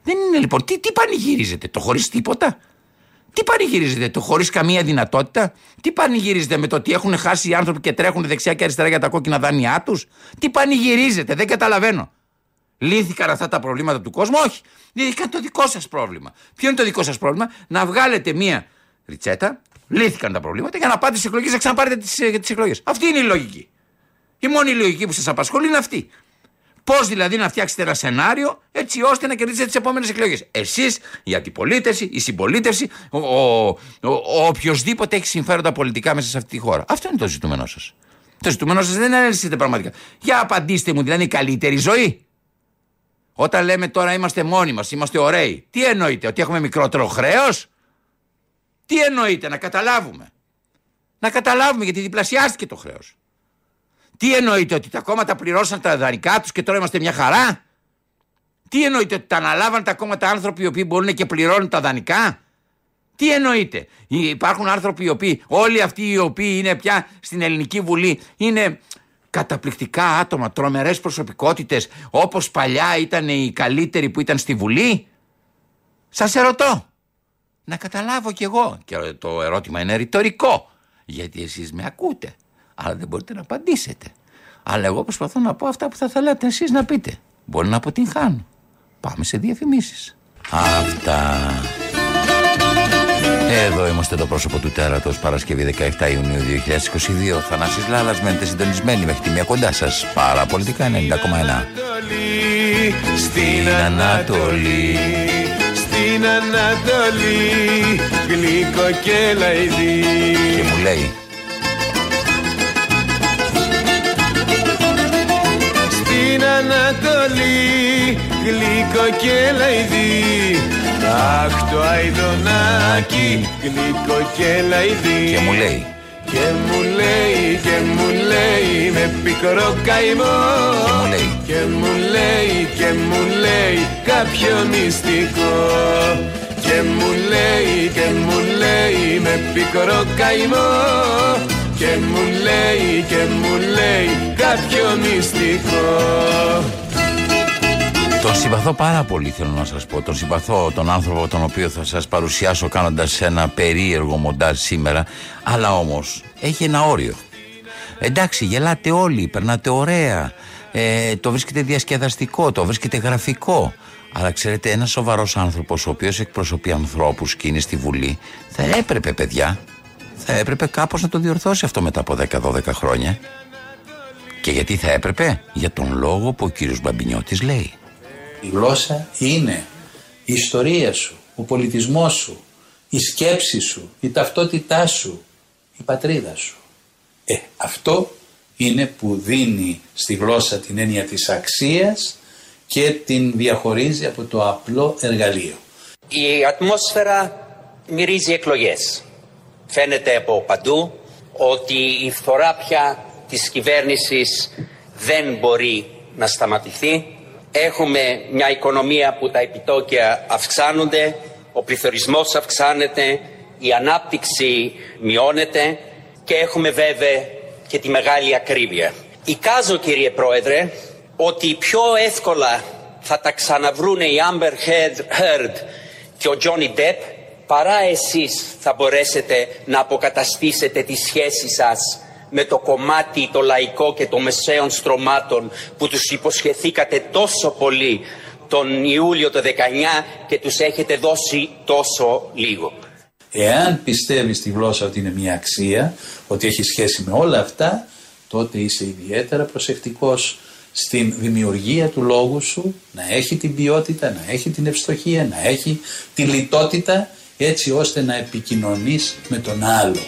Δεν είναι λοιπόν. Τι, τι πανηγυρίζετε, το χωρίς τίποτα; Τι πανηγυρίζετε, το χωρίς καμία δυνατότητα; Τι πανηγυρίζετε με το ότι έχουν χάσει οι άνθρωποι και τρέχουν δεξιά και αριστερά για τα κόκκινα δάνειά τους; Τι πανηγυρίζετε, δεν καταλαβαίνω. Λύθηκαν αυτά τα προβλήματα του κόσμου, όχι. Λύθηκαν το δικό σας πρόβλημα. Ποιο είναι το δικό σας πρόβλημα, να βγάλετε μία ριτσέτα, λύθηκαν τα προβλήματα για να πάτε στις εκλογές, να ξαναπάρετε τις ε, εκλογές. Αυτή είναι η λογική. Η μόνη λογική που σας απασχολεί είναι αυτή. Πώς δηλαδή να φτιάξετε ένα σενάριο έτσι ώστε να κερδίσετε τις επόμενες εκλογές. Εσείς, η αντιπολίτευση, η συμπολίτευση, ο, ο, ο, ο οποιοδήποτε έχει συμφέροντα πολιτικά μέσα σε αυτή τη χώρα. Αυτό είναι το ζητούμενό σας. Το ζητούμενό σας δεν είναι να πραγματικά. Για απαντήστε μου, δηλαδή η καλύτερη ζωή. Όταν λέμε τώρα είμαστε μόνοι μας, είμαστε ωραίοι, τι εννοείτε, ότι έχουμε μικρότερο χρέος; Τι εννοείτε, να καταλάβουμε. Να καταλάβουμε γιατί διπλασιάστηκε το χρέος. Τι εννοείται ότι τα κόμματα πληρώσαν τα δανεικά τους και τώρα είμαστε μια χαρά; Τι εννοείται ότι τα αναλάβαν τα κόμματα άνθρωποι οι οποίοι μπορούν και πληρώνουν τα δανεικά; Τι εννοείται. Υπάρχουν άνθρωποι οι οποίοι, όλοι αυτοί οι οποίοι είναι πια στην Ελληνική Βουλή, είναι καταπληκτικά άτομα, τρομερές προσωπικότητες, όπως παλιά ήταν οι καλύτεροι που ήταν στη Βουλή; Σας ερωτώ. Να καταλάβω κι εγώ. Και το ερώτημα είναι ρητορικό. Γιατί εσείς με ακούτε αλλά δεν μπορείτε να απαντήσετε. Αλλά εγώ προσπαθώ να πω αυτά που θα θέλατε εσείς να πείτε. Μπορεί να αποτυγχάνω. Πάμε σε διαφημίσεις. Αυτά. Εδώ είμαστε το πρόσωπο του τέρατος Παρασκευή 17 Ιουνίου 2022 Θανάσης Λάλας μένετε συντονισμένοι μέχρι τη μία κοντά σας Παραπολιτικά 90,1 Στην Ανατολή Στην Ανατολή Γλυκό και λαϊδί Και μου λέει Ανατολή. Γλυκό και λαϊδί. Αχ το αηδονάκι γλυκό και λαϊδί. Και μου λέει. Και μου λέει και μου λέει με πικρό καημό. Και μου λέει. Και μου λέει και μου λέει κάποιο μυστικό. Και μου λέει και μου λέει με πικρό καημό και μου λέει και μου λέει κάποιο μυστικό. Τον συμπαθώ πάρα πολύ θέλω να σας πω. Τον συμπαθώ τον άνθρωπο τον οποίο θα σας παρουσιάσω κάνοντας ένα περίεργο μοντάζ σήμερα. Αλλά όμως έχει ένα όριο. Εντάξει γελάτε όλοι, περνάτε ωραία. Ε, Το βρίσκεται διασκεδαστικό, το βρίσκεται γραφικό. Αλλά ξέρετε, ένας σοβαρός άνθρωπος, ο οποίος εκπροσωπεί ανθρώπους και είναι στη Βουλή, θα έπρεπε, παιδιά, θα έπρεπε κάπως να το διορθώσει αυτό μετά από 10-12 χρόνια. Και γιατί θα έπρεπε, για τον λόγο που ο κύριος Μπαμπινιώτης λέει. Η γλώσσα είναι η ιστορία σου, ο πολιτισμός σου, η σκέψη σου, η ταυτότητά σου, η πατρίδα σου. Ε, αυτό είναι που δίνει στη γλώσσα την έννοια της αξίας και την διαχωρίζει από το απλό εργαλείο. Η ατμόσφαιρα μυρίζει εκλογές. Φαίνεται από παντού ότι η φθορά πια της κυβέρνησης δεν μπορεί να σταματηθεί. Έχουμε μια οικονομία που τα επιτόκια αυξάνονται, ο πληθωρισμός αυξάνεται, η ανάπτυξη μειώνεται και έχουμε βέβαια και τη μεγάλη ακρίβεια. Εικάζω κύριε Πρόεδρε ότι πιο εύκολα θα τα ξαναβρούνε η Amber Heard και ο Johnny Depp παρά εσείς θα μπορέσετε να αποκαταστήσετε τη σχέση σας με το κομμάτι το λαϊκό και το μεσαίων στρωμάτων που τους υποσχεθήκατε τόσο πολύ τον Ιούλιο το 19 και τους έχετε δώσει τόσο λίγο. Εάν πιστεύεις στη γλώσσα ότι είναι μια αξία, ότι έχει σχέση με όλα αυτά, τότε είσαι ιδιαίτερα προσεκτικός στην δημιουργία του λόγου σου, να έχει την ποιότητα, να έχει την ευστοχία, να έχει τη λιτότητα, έτσι ώστε να επικοινωνείς με τον άλλο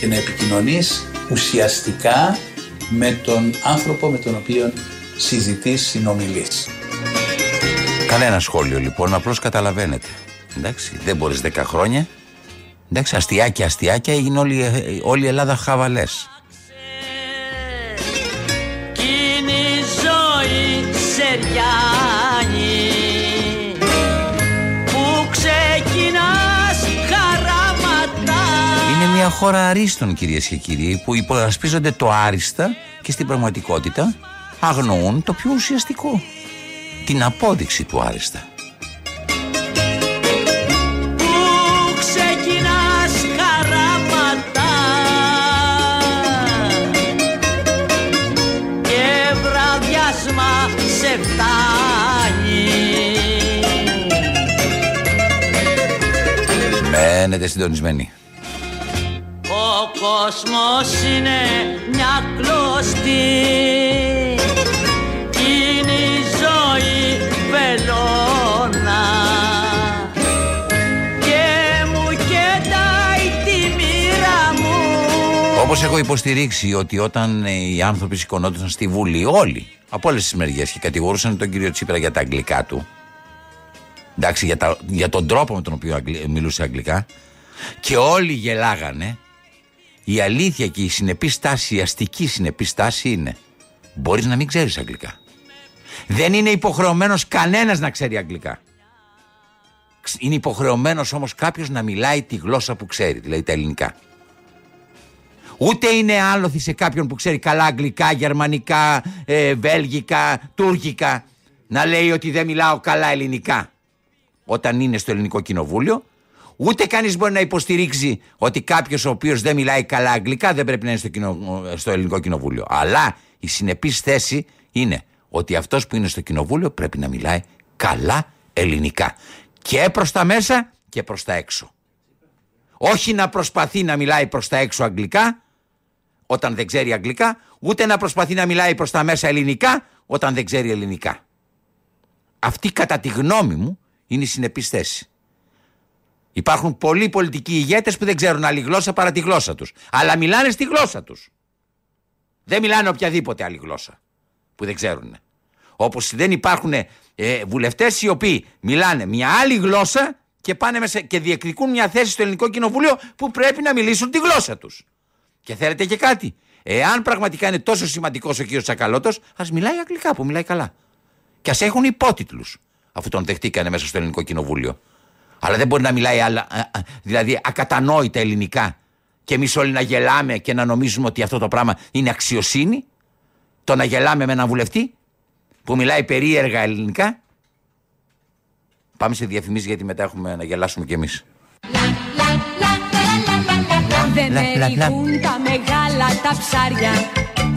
και να επικοινωνείς ουσιαστικά με τον άνθρωπο με τον οποίο συζητείς, συνομιλείς. Κανένα σχόλιο λοιπόν, απλώς καταλαβαίνετε. Εντάξει, δεν μπορείς 10 χρόνια. Εντάξει, αστιάκια, αστιάκια, έγινε όλη, όλη η Ελλάδα χαβαλές. Μια χώρα αρίστων κυρίες και κύριοι που υπερασπίζονται το άριστα και στην πραγματικότητα αγνοούν το πιο ουσιαστικό την απόδειξη του άριστα. Πού ξεκινάς χαράματα; Και βραδιάσμα σε φτάνει Μένετε συντονισμένοι. Ο κόσμος είναι μια κλωστή είναι η ζωή βελόνα και μου κεντάει τη μοίρα μου Όπως έχω υποστηρίξει ότι όταν ε, οι άνθρωποι σηκωνόντουσαν στη Βουλή, όλοι από όλες τις μεριές και κατηγορούσαν τον κύριο Τσίπρα για τα αγγλικά του. Εντάξει, για, τα, για τον τρόπο με τον οποίο αγγλ- μιλούσε αγγλικά. Και όλοι γελάγανε. Η αλήθεια και η συνεπής στάση, η αστική συνεπής στάση είναι μπορείς να μην ξέρεις αγγλικά. Δεν είναι υποχρεωμένος κανένας να ξέρει αγγλικά. Ξ- Είναι υποχρεωμένος όμως κάποιος να μιλάει τη γλώσσα που ξέρει, δηλαδή τα ελληνικά. Ούτε είναι άλοθη σε κάποιον που ξέρει καλά αγγλικά, γερμανικά, ε, βέλγικα, τουρκικά να λέει ότι δεν μιλάω καλά ελληνικά όταν είναι στο ελληνικό κοινοβούλιο. Ούτε κανείς μπορεί να υποστηρίξει ότι κάποιος ο οποίος δεν μιλάει καλά αγγλικά δεν πρέπει να είναι στο, κοινο- στο ελληνικό κοινοβούλιο. Αλλά η συνεπής θέση είναι ότι αυτός που είναι στο κοινοβούλιο πρέπει να μιλάει καλά ελληνικά. Και προς τα μέσα και προς τα έξω. Όχι να προσπαθεί να μιλάει προς τα έξω αγγλικά όταν δεν ξέρει αγγλικά, ούτε να προσπαθεί να μιλάει προς τα μέσα ελληνικά όταν δεν ξέρει ελληνικά. Αυτή κατά τη γνώμη μου είναι η συνεπής θέση. Υπάρχουν πολλοί πολιτικοί ηγέτες που δεν ξέρουν άλλη γλώσσα παρά τη γλώσσα τους. Αλλά μιλάνε στη γλώσσα τους. Δεν μιλάνε οποιαδήποτε άλλη γλώσσα που δεν ξέρουν. Όπως δεν υπάρχουν ε, βουλευτές οι οποίοι μιλάνε μια άλλη γλώσσα και, πάνε μέσα και διεκδικούν μια θέση στο ελληνικό κοινοβούλιο που πρέπει να μιλήσουν τη γλώσσα τους. Και θέλετε και κάτι. Εάν πραγματικά είναι τόσο σημαντικός ο κύριος Τσακαλώτος, ας μιλάει αγγλικά που μιλάει καλά. Και ας έχουν υπότιτλους, αφού τον δεχτήκανε μέσα στο ελληνικό κοινοβούλιο. Αλλά δεν μπορεί να μιλάει άλλα, α, α, δηλαδή ακατανόητα ελληνικά και εμείς όλοι να γελάμε και να νομίζουμε ότι αυτό το πράγμα είναι αξιοσύνη. Το να γελάμε με έναν βουλευτή που μιλάει περίεργα ελληνικά. Πάμε σε διαφημίσεις γιατί μετά έχουμε να γελάσουμε κι εμείς. Δεν Λα, λα, λα. ερηγούν τα μεγάλα τα ψάρια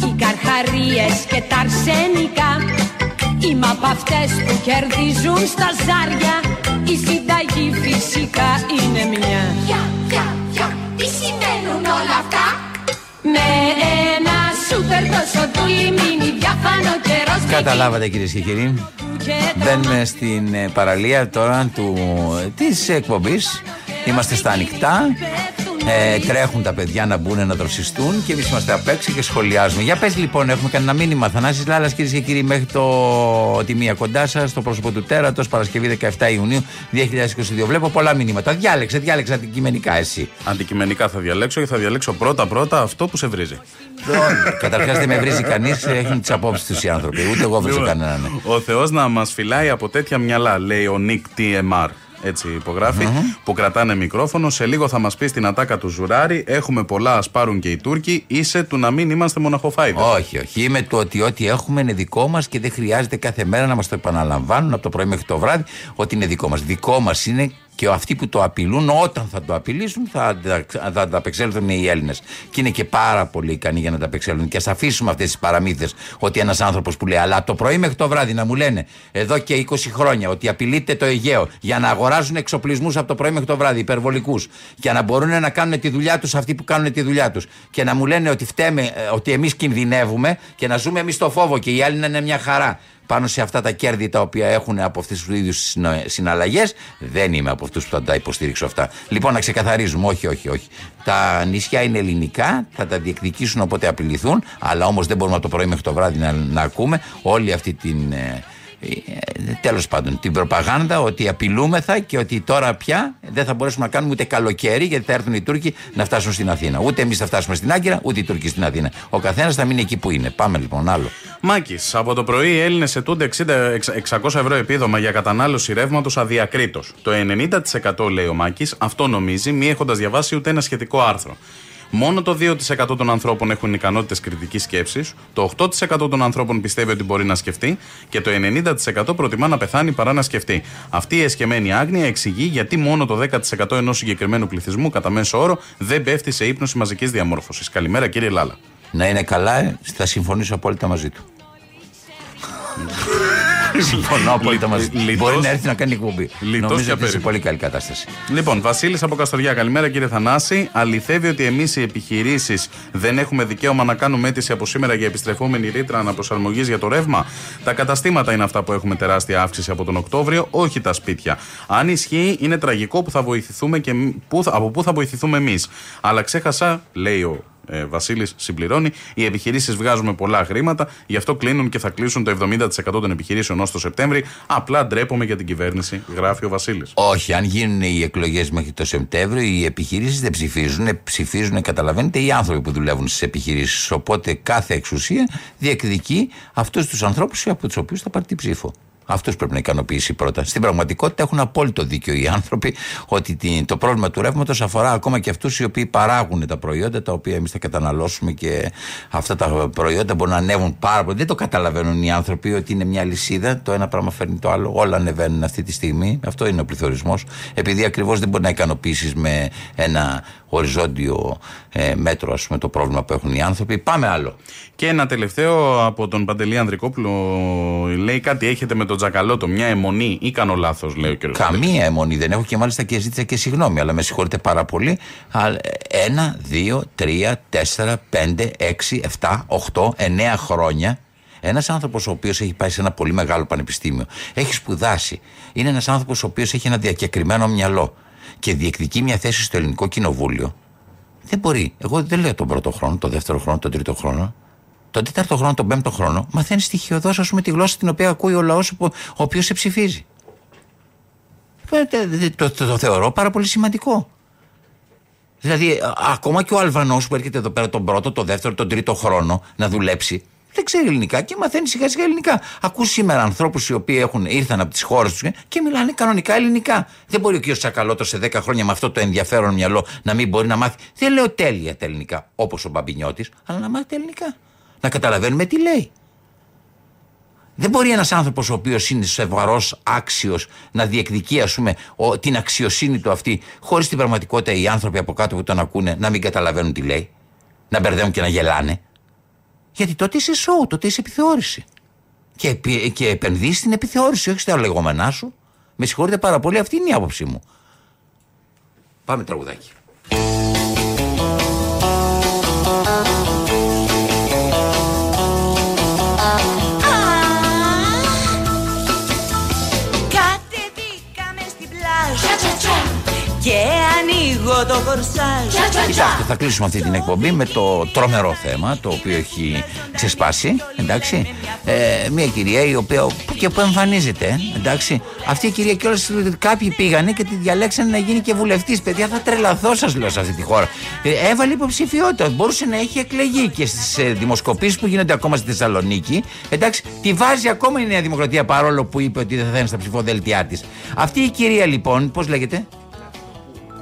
Οι καρχαρίες και τα αρσενικά Είμαι από αυτές που κερδίζουν στα ζάρια Η συνταγή φυσικά είναι μια Πια, πια, πια, τι σημαίνουν όλα αυτά; Με ένα σούπερ τόσο του λιμίνι Διαφάνω καιρός με Καταλάβατε κυρίες και κύριοι. και το Μπαίνουμε στην ε, παραλία τώρα του, της εκπομπής. Είμαστε στα ανοιχτά. Ε, τρέχουν τα παιδιά να μπουν να δροσιστούν και εμείς είμαστε απ' έξω και σχολιάζουμε. Για πες λοιπόν, έχουμε κανένα μήνυμα. Θανάσης Λάλλας κυρίε και κύριοι, μέχρι το τη μία κοντά σας, στο πρόσωπο του τέρατος, Παρασκευή 17 Ιουνίου 2022. Βλέπω πολλά μηνύματα. Διάλεξε, διάλεξε αντικειμενικά εσύ. Αντικειμενικά θα διαλέξω και θα διαλέξω πρώτα-πρώτα αυτό που σε βρίζει. Καταρχάς δεν με βρίζει κανείς, έχουν τις απόψεις τους οι άνθρωποι. Ούτε εγώ βρίζω Λοιπόν, κανέναν. Ο Θεός να μας φυλάει από τέτοια μυαλά, λέει ο Νικ TMR. Έτσι υπογράφει, που κρατάνε μικρόφωνο. Σε λίγο θα μας πεις στην ατάκα του Ζουράρι: Έχουμε πολλά, ας πάρουν και οι Τούρκοι. Είσαι του να μην είμαστε μοναχοφάηδες. Όχι, όχι. Είμαι του ότι ό,τι έχουμε είναι δικό μας και δεν χρειάζεται κάθε μέρα να μας το επαναλαμβάνουν από το πρωί μέχρι το βράδυ ότι είναι δικό μας. Δικό μας είναι και αυτοί που το απειλούν, όταν θα το απειλήσουν, θα, αντα- θα ανταπεξέλθουν οι Έλληνες. Και είναι και πάρα πολύ ικανοί για να ανταπεξέλθουν. Και ας αφήσουμε αυτές τις παραμύθες ότι ένας άνθρωπος που λέει, αλλά από το πρωί μέχρι το βράδυ να μου λένε εδώ και 20 χρόνια ότι απειλείται το Αιγαίο για να αγοράζουν εξοπλισμούς από το πρωί μέχρι το βράδυ, υπερβολικούς, για να μπορούν να κάνουν τη δουλειά τους αυτοί που κάνουν τη δουλειά τους. Και να μου λένε ότι φταίμε, ε, ότι εμείς κινδυνεύουμε και να ζούμε εμείς στο φόβο και οι άλλοι να είναι μια χαρά πάνω σε αυτά τα κέρδη τα οποία έχουν από αυτού τους ίδιους συναλλαγές. Δεν είμαι από αυτούς που θα τα υποστηρίξω αυτά. Λοιπόν, να ξεκαθαρίζουμε, όχι, όχι, όχι. Τα νησιά είναι ελληνικά, θα τα διεκδικήσουν όποτε απειληθούν, αλλά όμως δεν μπορούμε από το πρωί μέχρι το βράδυ να, να ακούμε όλη αυτή την. Ε, Τέλος πάντων, την προπαγάνδα ότι απειλούμεθα και ότι τώρα πια δεν θα μπορέσουμε να κάνουμε ούτε καλοκαίρι γιατί θα έρθουν οι Τούρκοι να φτάσουν στην Αθήνα. Ούτε εμείς θα φτάσουμε στην Άγκυρα, ούτε οι Τούρκοι στην Αθήνα. Ο καθένας θα μείνει εκεί που είναι. Πάμε λοιπόν, άλλο. Μάκης, από το πρωί οι Έλληνες ετούνται 60, 600 ευρώ επίδομα για κατανάλωση ρεύματος αδιακρίτως. Το 90% λέει ο Μάκης, αυτό νομίζει, μη έχοντας διαβάσει ούτε ένα σχετικό άρθρο. Μόνο το 2% των ανθρώπων έχουν ικανότητες κριτικής σκέψης, το 8% των ανθρώπων πιστεύει ότι μπορεί να σκεφτεί και το 90% προτιμά να πεθάνει παρά να σκεφτεί. Αυτή η εσκεμμένη άγνοια εξηγεί γιατί μόνο το 10% ενός συγκεκριμένου πληθυσμού, κατά μέσο όρο, δεν πέφτει σε ύπνωση μαζικής διαμόρφωσης. Καλημέρα, κύριε Λάλα. Να είναι καλά, θα συμφωνήσω απόλυτα μαζί του. *laughs* Συμφωνώ απόλυτα μαζί του. Λιτός- Μπορεί να έρθει να κάνει εκπομπή. Λιτός Νομίζω και ότι είναι σε απέριπτος. πολύ καλή κατάσταση. Λοιπόν, Βασίλης από Καστοριά, καλημέρα κύριε Θανάση. Αληθεύει ότι εμείς οι επιχειρήσεις δεν έχουμε δικαίωμα να κάνουμε αίτηση από σήμερα για επιστρεφόμενη ρήτρα αναπροσαρμογής για το ρεύμα; Τα καταστήματα είναι αυτά που έχουμε τεράστια αύξηση από τον Οκτώβριο, όχι τα σπίτια. Αν ισχύει, είναι τραγικό που θα βοηθηθούμε και μ- πού θα- από πού θα βοηθηθούμε εμείς. Αλλά ξέχασα, λέει ο ε, Βασίλης, συμπληρώνει, οι επιχειρήσεις βγάζουμε πολλά χρήματα, γι' αυτό κλείνουν και θα κλείσουν το 70% των επιχειρήσεων ως το Σεπτέμβρη. Απλά ντρέπομαι για την κυβέρνηση, γράφει ο Βασίλης. Όχι, αν γίνουν οι εκλογές μέχρι το Σεπτέμβριο, οι επιχειρήσεις δεν ψηφίζουν. Ψηφίζουν, καταλαβαίνετε, οι άνθρωποι που δουλεύουν στις επιχειρήσεις. Οπότε κάθε εξουσία διεκδικεί αυτούς τους ανθρώπους από τους οποίους θα πάρει την ψήφο. Αυτού πρέπει να ικανοποιήσει πρώτα. Στην πραγματικότητα έχουν απόλυτο δίκιο οι άνθρωποι ότι τι- το πρόβλημα του ρεύματος αφορά ακόμα και αυτούς οι οποίοι παράγουν τα προϊόντα τα οποία εμείς θα καταναλώσουμε και αυτά τα προϊόντα μπορούν να ανέβουν πάρα πολύ. Δεν το καταλαβαίνουν οι άνθρωποι ότι είναι μια λυσίδα. Το ένα πράγμα φέρνει το άλλο. Όλα ανεβαίνουν αυτή τη στιγμή. Αυτό είναι ο πληθωρισμός. Επειδή ακριβώς δεν μπορεί να ικανοποιήσεις με ένα οριζόντιο ε, μέτρο ας πούμε, το πρόβλημα που έχουν οι άνθρωποι. Πάμε άλλο. Και ένα τελευταίο από τον Παντελή Ανδρικόπουλο λέει κάτι έχετε με τον Τζακαλώτο, μια αιμονή ή κάνω λάθος, λέει ο κ. Καμία αιμονή δεν έχω και μάλιστα και ζήτησα και συγγνώμη, αλλά με συγχωρείτε πάρα πολύ. Αλλά, Ένα, δύο, τρία, τέσσερα, πέντε, έξι, εφτά, οχτώ, εννέα χρόνια. Ένας άνθρωπος ο οποίος έχει πάει σε ένα πολύ μεγάλο πανεπιστήμιο, έχει σπουδάσει, είναι ένας άνθρωπος ο οποίος έχει ένα διακεκριμένο μυαλό και διεκδικεί μια θέση στο ελληνικό κοινοβούλιο. Δεν μπορεί. Εγώ δεν λέω τον πρώτο χρόνο, τον δεύτερο χρόνο, τον τρίτο χρόνο. Τον τέταρτο χρόνο, τον πέμπτο χρόνο, μαθαίνεις στοιχειοδός, ας πούμε, τη γλώσσα την οποία ακούει ο λαός ο οποίος σε ψηφίζει. Ε, τε- Το, το, το θεωρώ πάρα πολύ σημαντικό. Δηλαδή, α- ακόμα και ο Αλβανός που έρχεται εδώ πέρα τον πρώτο, τον δεύτερο, τον τρίτο χρόνο να δουλέψει, δεν ξέρει ελληνικά και μαθαίνει σιγά σιγά ελληνικά. Ακούς σήμερα ανθρώπους οι οποίοι έχουν, ήρθαν από τις χώρες τους και μιλάνε κανονικά ελληνικά. Δεν μπορεί ο κ. Τσακαλώτος σε 10 χρόνια με αυτό το ενδιαφέρον μυαλό να μην μπορεί να μάθει. Δεν λέω τέλεια τα ελληνικά, όπως ο Μπαμπινιώτης, αλλά να μάθει τα ελληνικά. Να καταλαβαίνουμε τι λέει. Δεν μπορεί ένας άνθρωπος ο οποίος είναι σοβαρό, άξιος, να διεκδικεί ας πούμε, ο, την αξιοσύνη του αυτή, χωρίς την πραγματικότητα οι άνθρωποι από κάτω που τον ακούνε να μην καταλαβαίνουν τι λέει, να μπερδεύουν και να γελάνε. Γιατί τότε είσαι σοου, τότε είσαι επιθεώρηση. Και, επι- και επενδύεις στην επιθεώρηση, όχι στα λεγόμενά σου. Με συγχωρείτε πάρα πολύ, αυτή είναι η άποψή μου. Πάμε τραγουδάκι. Και ανοίγω εγώ το κορσάζ Κοιτάξτε, θα κλείσουμε αυτή την εκπομπή με το τρομερό θέμα το οποίο έχει ξεσπάσει. Εντάξει. Ε, μια κυρία η οποία που και που εμφανίζεται. ε, Εντάξει. Αυτή η κυρία κιόλας κάποιοι πήγανε και τη διαλέξανε να γίνει και βουλευτής. Παιδιά, θα τρελαθώ, σας λέω σε αυτή τη χώρα. Ε, έβαλε υποψηφιότητα. Μπορούσε να έχει εκλεγεί και στις ε, δημοσκοπήσεις που γίνονται ακόμα στη Θεσσαλονίκη. Εντάξει. Τη βάζει ακόμα η Νέα Δημοκρατία παρόλο που είπε ότι δεν θα είναι στα ψηφοδέλτιά της. Αυτή η κυρία λοιπόν, πώς λέγεται,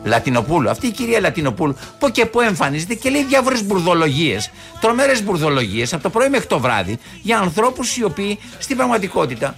Λατινοπούλου. Αυτή η κυρία Λατινοπούλου που και που εμφανίζεται και λέει διάφορες μπουρδολογίες, τρομερές μπουρδολογίες από το πρωί μέχρι το βράδυ για ανθρώπους οι οποίοι στην πραγματικότητα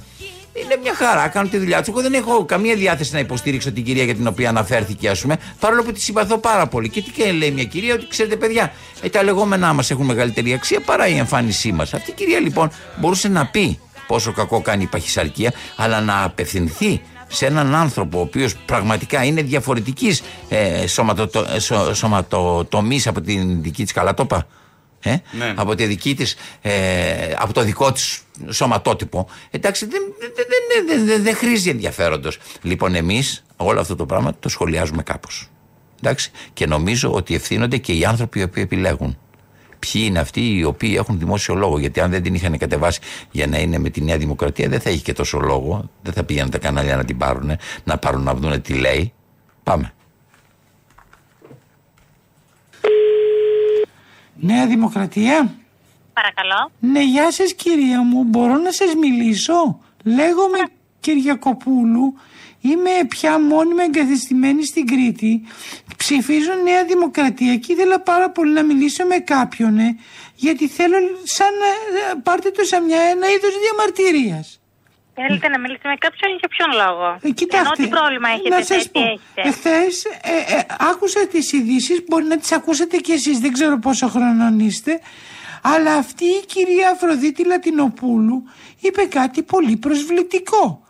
είναι μια χαρά, κάνουν τη δουλειά τους. Εγώ δεν έχω καμία διάθεση να υποστήριξω την κυρία για την οποία αναφέρθηκε, ας πούμε, παρόλο που τη συμπαθώ πάρα πολύ. Και τι και λέει μια κυρία, ότι ξέρετε, παιδιά, ε, τα λεγόμενά μας έχουν μεγαλύτερη αξία παρά η εμφάνισή μας. Αυτή η κυρία λοιπόν μπορούσε να πει πόσο κακό κάνει η παχυσαρκία, αλλά να απευθυνθεί σε έναν άνθρωπο ο οποίος πραγματικά είναι διαφορετικής ε, σωματοτο, ε, σω- σωματοτομής από την δική της καλατόπα ε; Ναι. από, τη δική της, ε, από το δικό της σωματότυπο. Εντάξει δεν, δεν, δεν, δεν, δεν, δεν χρήζει ενδιαφέροντος. Λοιπόν εμείς όλο αυτό το πράγμα το σχολιάζουμε κάπως. Εντάξει και νομίζω ότι ευθύνονται και οι άνθρωποι οι οποίοι επιλέγουν ποιοι είναι αυτοί οι οποίοι έχουν δημόσιο λόγο. Γιατί αν δεν την είχαν κατεβάσει για να είναι με τη Νέα Δημοκρατία, δεν θα έχει και τόσο λόγο. Δεν θα πήγαιναν τα κανάλια να την πάρουν, να πάρουν να δουν τι λέει. Πάμε. Νέα Δημοκρατία. Παρακαλώ. Ναι, γεια σας κυρία μου. Μπορώ να σας μιλήσω; Λέγομαι Κυριακοπούλου. Είμαι πια μόνιμα εγκαθιστημένη στην Κρήτη. Ψηφίζω Νέα Δημοκρατία και ήθελα πάρα πολύ να μιλήσω με κάποιον, ε, γιατί θέλω σαν να ε, πάρτε το σαν μια, ένα είδος διαμαρτυρίας. Θέλετε να μιλήσετε με κάποιον για ποιον λόγο; Ε, κοιτάξτε, Ενώ τι πρόβλημα έχετε, να τι, σας τι πω, έχετε; εχθές ε, ε, άκουσα τις ειδήσεις, μπορεί να τις ακούσατε κι εσείς, δεν ξέρω πόσο χρονών είστε, αλλά αυτή η κυρία Αφροδίτη Λατινοπούλου είπε κάτι πολύ προσβλητικό.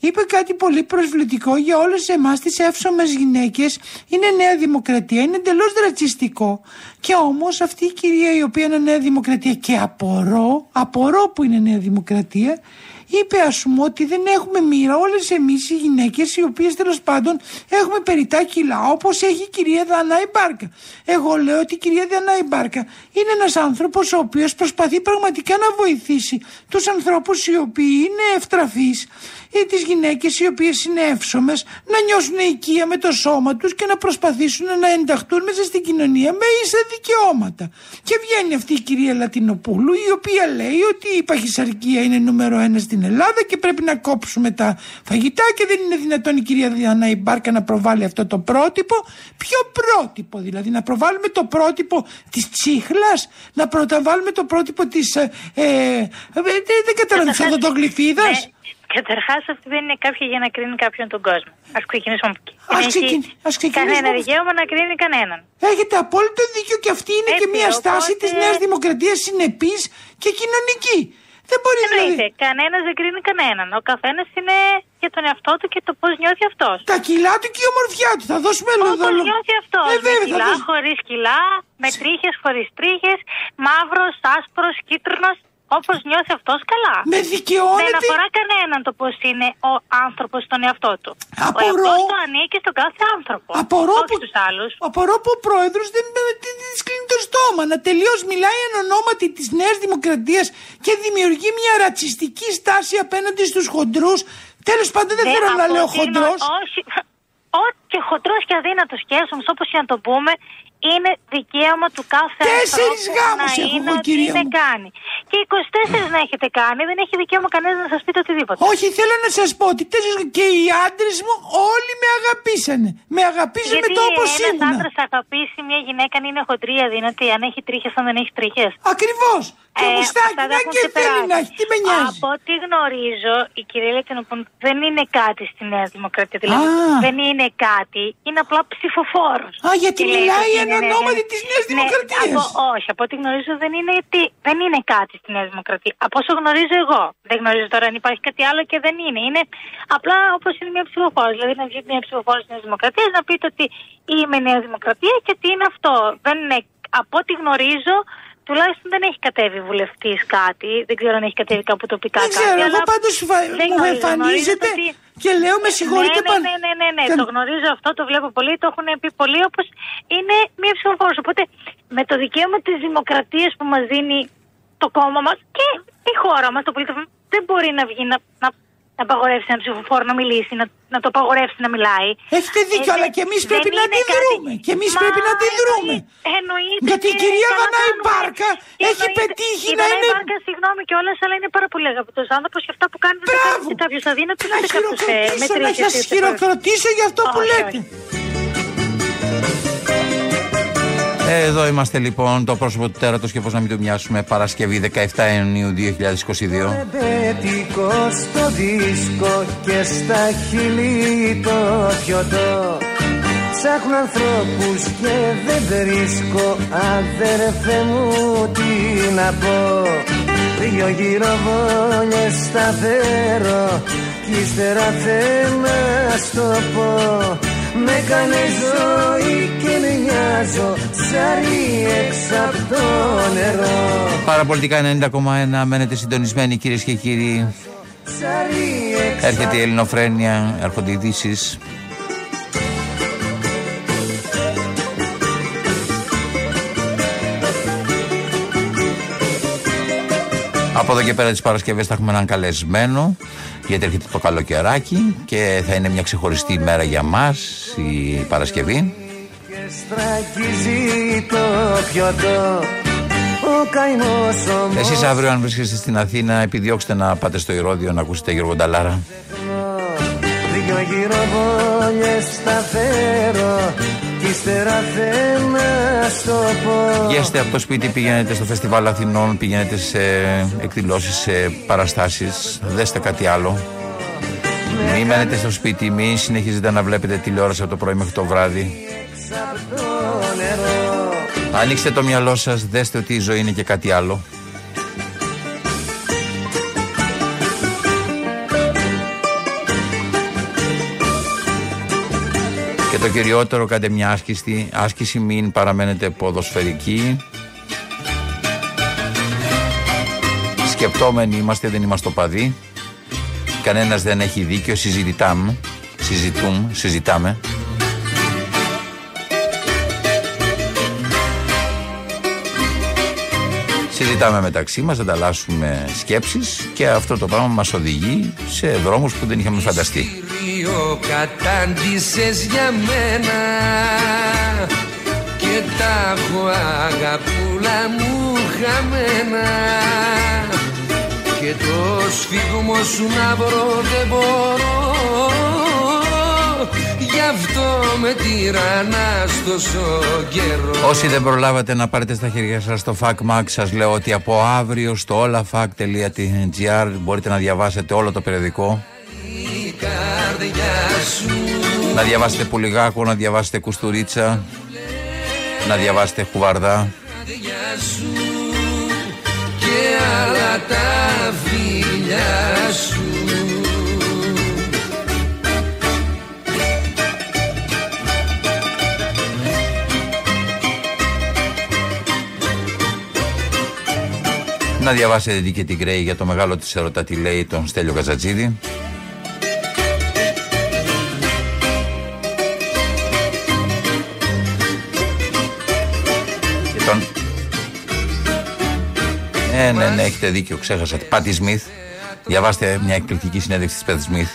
Είπε κάτι πολύ προσβλητικό για όλες εμάς τις εύσωμες γυναίκες. Είναι νέα δημοκρατία, είναι εντελώς ρατσιστικό. Και όμως αυτή η κυρία η οποία είναι νέα δημοκρατία και απορώ, απορώ που είναι νέα δημοκρατία, είπε ας πούμε ότι δεν έχουμε μοίρα όλες εμείς οι γυναίκες οι οποίες τέλος πάντων έχουμε περιτά κιλά όπως έχει η κυρία Δανάη Μπάρκα. Εγώ λέω ότι η κυρία Δανάη Μπάρκα είναι ένας άνθρωπος ο οποίος προσπαθεί πραγματικά να βοηθήσει τους ανθρώπους οι οποίοι είναι ευτραφείς ή τις γυναίκες οι οποίες είναι εύσωμες να νιώσουν οικία με το σώμα τους και να προσπαθήσουν να ενταχθούν μέσα στην κοινωνία με ίσα δικαιώματα. Και βγαίνει αυτή η κυρία Λατινοπούλου η οποία λέει ότι η παχυσαρκία είναι νούμερο ένα στην Ελλάδα και πρέπει να κόψουμε τα φαγητά και δεν είναι δυνατόν η κυρία Διανά Μπάρκα να προβάλλει αυτό το πρότυπο. Ποιο πρότυπο δηλαδή, να προβάλλουμε το πρότυπο της τσίχλας, να προβάλλουμε το πρότυπο της... Ε, ε, ε, δεν, δεν καταλαβαίνω, της οδοντογλυφίδας. Ναι. Καταρχάς, αυτή δεν είναι κάποια για να κρίνει κάποιον τον κόσμο. Α ξεκινήσουμε από εκεί. Ας Δεν έχει ξεκιν- ας ξεκινήσουμε Κανένα από- δικαίωμα να κρίνει κανέναν. Έχετε απόλυτο δίκιο και αυτή είναι και Έτσι, μια στάση οπότε- της Νέας Δημοκρατίας συνεπής και κοινωνική. Δεν μπορεί Εννοείται. δηλαδή. Κανένας δεν κρίνει κανέναν. Ο καθένας είναι για τον εαυτό του και το πώς νιώθει αυτός. Τα κιλά του και η ομορφιά του. Θα δώσουμε Όπως λόγο. νιώθει αυτός. Ε, με βέβαια, θα κιλά, δώσουμε. χωρίς κιλά, με τρίχες, χωρίς τρίχες, μαύρος, άσπρος, κίτρινος. Όπως νιώθει αυτός καλά. Με δικαιώνεται- Δεν αφορά κανέναν το πώς είναι ο άνθρωπος στον εαυτό του. Απορώ. Ο εαυτός του ανήκει στον κάθε άνθρωπο. Απορώ όχι που, στους άλλους. απορώ που ο πρόεδρος δεν τη κλείνει το στόμα. Να τελείως μιλάει εν ονόματι της Νέας Δημοκρατίας και δημιουργεί μια ρατσιστική στάση απέναντι στους χοντρούς. Τέλος πάντων, δεν Ναι, θέλω να από λέω ό,τι χοντρός. γνω- Όχι. Ό,τι χοντρός και αδύνατος και έσωμο, όπως και να το πούμε, είναι δικαίωμα του κάθε Τέσσερις ανθρώπου γάμους να έχω είναι εγώ, ό,τι κυρία είναι μου. κάνει. Και 24 να έχετε κάνει, δεν έχει δικαίωμα κανένας να σας πείτε οτιδήποτε. Όχι, θέλω να σας πω ότι τέσσερις και οι άντρες μου όλοι με αγαπήσανε. Με αγαπήσανε Γιατί το όπως ένας ήμουν. άντρας θα αγαπήσει μια γυναίκα αν είναι χοντρή αδύνατη, αν έχει τρίχες, αν δεν έχει τρίχες; Ακριβώς. Και μουστάκι, αυτά τα μια έχουν και θέλει ξεπεράσει. να έχει. Τι με νοιάζει; Από ό,τι γνωρίζω, η κυρία Λετινοπούν δεν είναι κάτι στη Νέα Δημοκρατία. Δηλαδή Α. δεν είναι κάτι, είναι απλά ψηφοφόρος. Α, γιατί μιλάει εν ονόματι της Νέας Δημοκρατίας. Ναι, από, όχι, από ό,τι γνωρίζω δεν είναι, τι, δεν είναι κάτι στη Νέα Δημοκρατία. Από όσο γνωρίζω εγώ. Δεν γνωρίζω τώρα αν υπάρχει κάτι άλλο και δεν είναι. Είναι απλά όπως είναι μια ψηφοφόρο. Δηλαδή να βγει μια ψηφοφόρο της Νέας Δημοκρατίας να πείτε ότι είμαι Νέα Δημοκρατία και τι είναι αυτό. Δεν είναι, από ό,τι γνωρίζω, τουλάχιστον δεν έχει κατέβει βουλευτής κάτι. Δεν ξέρω αν έχει κατέβει κάπου τοπικά Δεν κάτι. ξέρω, εγώ αλλά πάντως φα- δεν μου γνωρίζω. εμφανίζεται Γνωρίζω ότι- και λέω με συγχωρείτε ναι, πάνω. ναι, ναι, ναι, ναι, Κα- το γνωρίζω αυτό, το βλέπω πολύ, το έχουν πει πολλοί, όπως είναι μία ψηφοφόρος. Οπότε με το δικαίωμα της δημοκρατίας που μας δίνει το κόμμα μας και η χώρα μας, το πολίτευμα, δεν μπορεί να βγει να, να, να απαγορεύσει ένα ψηφοφόρο να μιλήσει, να, να το απαγορεύσει να μιλάει. Έχετε δίκιο, Ε, αλλά δεν- και εμείς δεν πρέπει να είναι αντιδρούμε. κάτι- Και εμείς Μα πρέπει να αντιδρούμε. εννοεί- εννοείται Γιατί η και κυρία καλά Δανάη κάνουμε. Μπάρκα έχει Εννοείται. πετύχει Η να Δανάη είναι. Μπάρκα, συγγνώμη κιόλας, αλλά είναι πάρα πολύ αγαπητός άνθρωπος και αυτά που κάνει δεν τα κάνει και κάποιος αδύνατο. Θα Δεν κάποιος χειροκροτήσω, να μετρήσει. σας χειροκροτήσω για αυτό που Όχι, λέτε. Εδώ είμαστε λοιπόν το πρόσωπο του τέρατος και πώς να μην του μοιάσουμε. Παρασκευή 17 Ιουνίου 2022 Ρεμπέτικο στο δίσκο και στα χείλη το πιωτό Ψάχνω ανθρώπους και δεν βρίσκω. Αδέρφε μου τι να πω. Δυο γύρω βόλιες θα φέρω κι ύστερα θέλω να στο πω με κάνε ζωή και μοιάζω ψάρι έξω από το νερό. Παραπολιτικά 90,1 μένετε συντονισμένοι κυρίες και κύριοι. Ψάρι έξω Έρχεται η ελληνοφρένεια, έρχονται οι ειδήσεις. Από εδώ και πέρα τις Παρασκευές θα έχουμε έναν καλεσμένο γιατί έρχεται το καλοκαιράκι και θα είναι μια ξεχωριστή ημέρα για μας η Παρασκευή. και στραγγίζει το πιωτό Ο καημός όμως Εσείς αύριο αν βρίσκεστε στην Αθήνα επιδιώξτε να πάτε στο Ηρώδιο να ακούσετε Γιώργο Νταλάρα. Δυο γύρω βόλιες θα φέρω κι ύστερα θέλω να στο πω Βγαίνετε από το σπίτι, πηγαίνετε στο Φεστιβάλ Αθηνών, πηγαίνετε σε εκδηλώσεις, σε παραστάσεις, δέστε κάτι άλλο. Μην μένετε στο σπίτι, μην συνεχίζετε να βλέπετε τηλεόραση από το πρωί μέχρι το βράδυ. το νερό Ανοίξτε το μυαλό σας, δέστε ότι η ζωή είναι και κάτι άλλο. Και το κυριότερο, κάντε μια άσκηση, άσκηση μην παραμένετε ποδοσφαιρικοί. Σκεπτόμενοι είμαστε, δεν είμαστε οπαδοί. Κανένας δεν έχει δίκιο, συζητάμε. Συζητούμε, συζητάμε. Συζητάμε μεταξύ μας, ανταλλάσσουμε σκέψεις και αυτό το πράγμα μας οδηγεί σε δρόμους που δεν είχαμε φανταστεί. Rio κατάντησες για μένα και τα έχω αγαπούλα μου χαμένα και το σφίγμο σου να βρω δεν μπορώ γι' αυτό με τυραννάς τόσο καιρό Όσοι δεν προλάβατε να πάρετε στα χέρια σας το FacMac σας λέω ότι από αύριο στο olafac.gr μπορείτε να διαβάσετε όλο το περιοδικό. Η καρδιά σου. Να διαβάσετε Πουλιγάκο, να διαβάσετε Κουστουρίτσα να διαβάσετε Χουβαρδά. Καρδιά σου και άλλα τα φιλιά σου να διαβάσετε και την Γκρέη για το μεγάλο της ερωτά τι λέει τον Στέλιο Καζατζίδη Και τον... Ε, ναι, ναι, έχετε δίκιο, ξέχασα. Πάτη Σμιθ. Διαβάστε μια εκπληκτική συνέντευξη της Πάτη Σμιθ.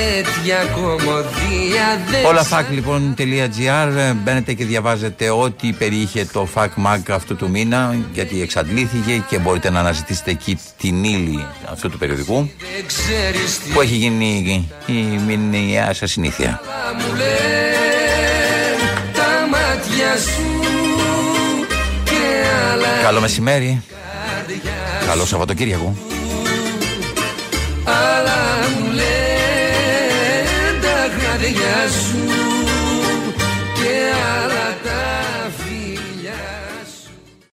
Μια τέτοια κομμωδία δεν Όλα fac λοιπόν .gr μπαίνετε και διαβάζετε ό,τι περιείχε το FAC Mag αυτού του μήνα γιατί εξαντλήθηκε και μπορείτε να αναζητήσετε εκεί την ύλη αυτού του περιοδικού δεν ξέρεις τι που έχει γίνει η μηνιαία σας συνήθεια. θα μου λένε τα μάτια σου και άλλα Καλό μεσημέρι, καλό Σαββατοκύριακο. άλλα μου λένε τα χάδια σου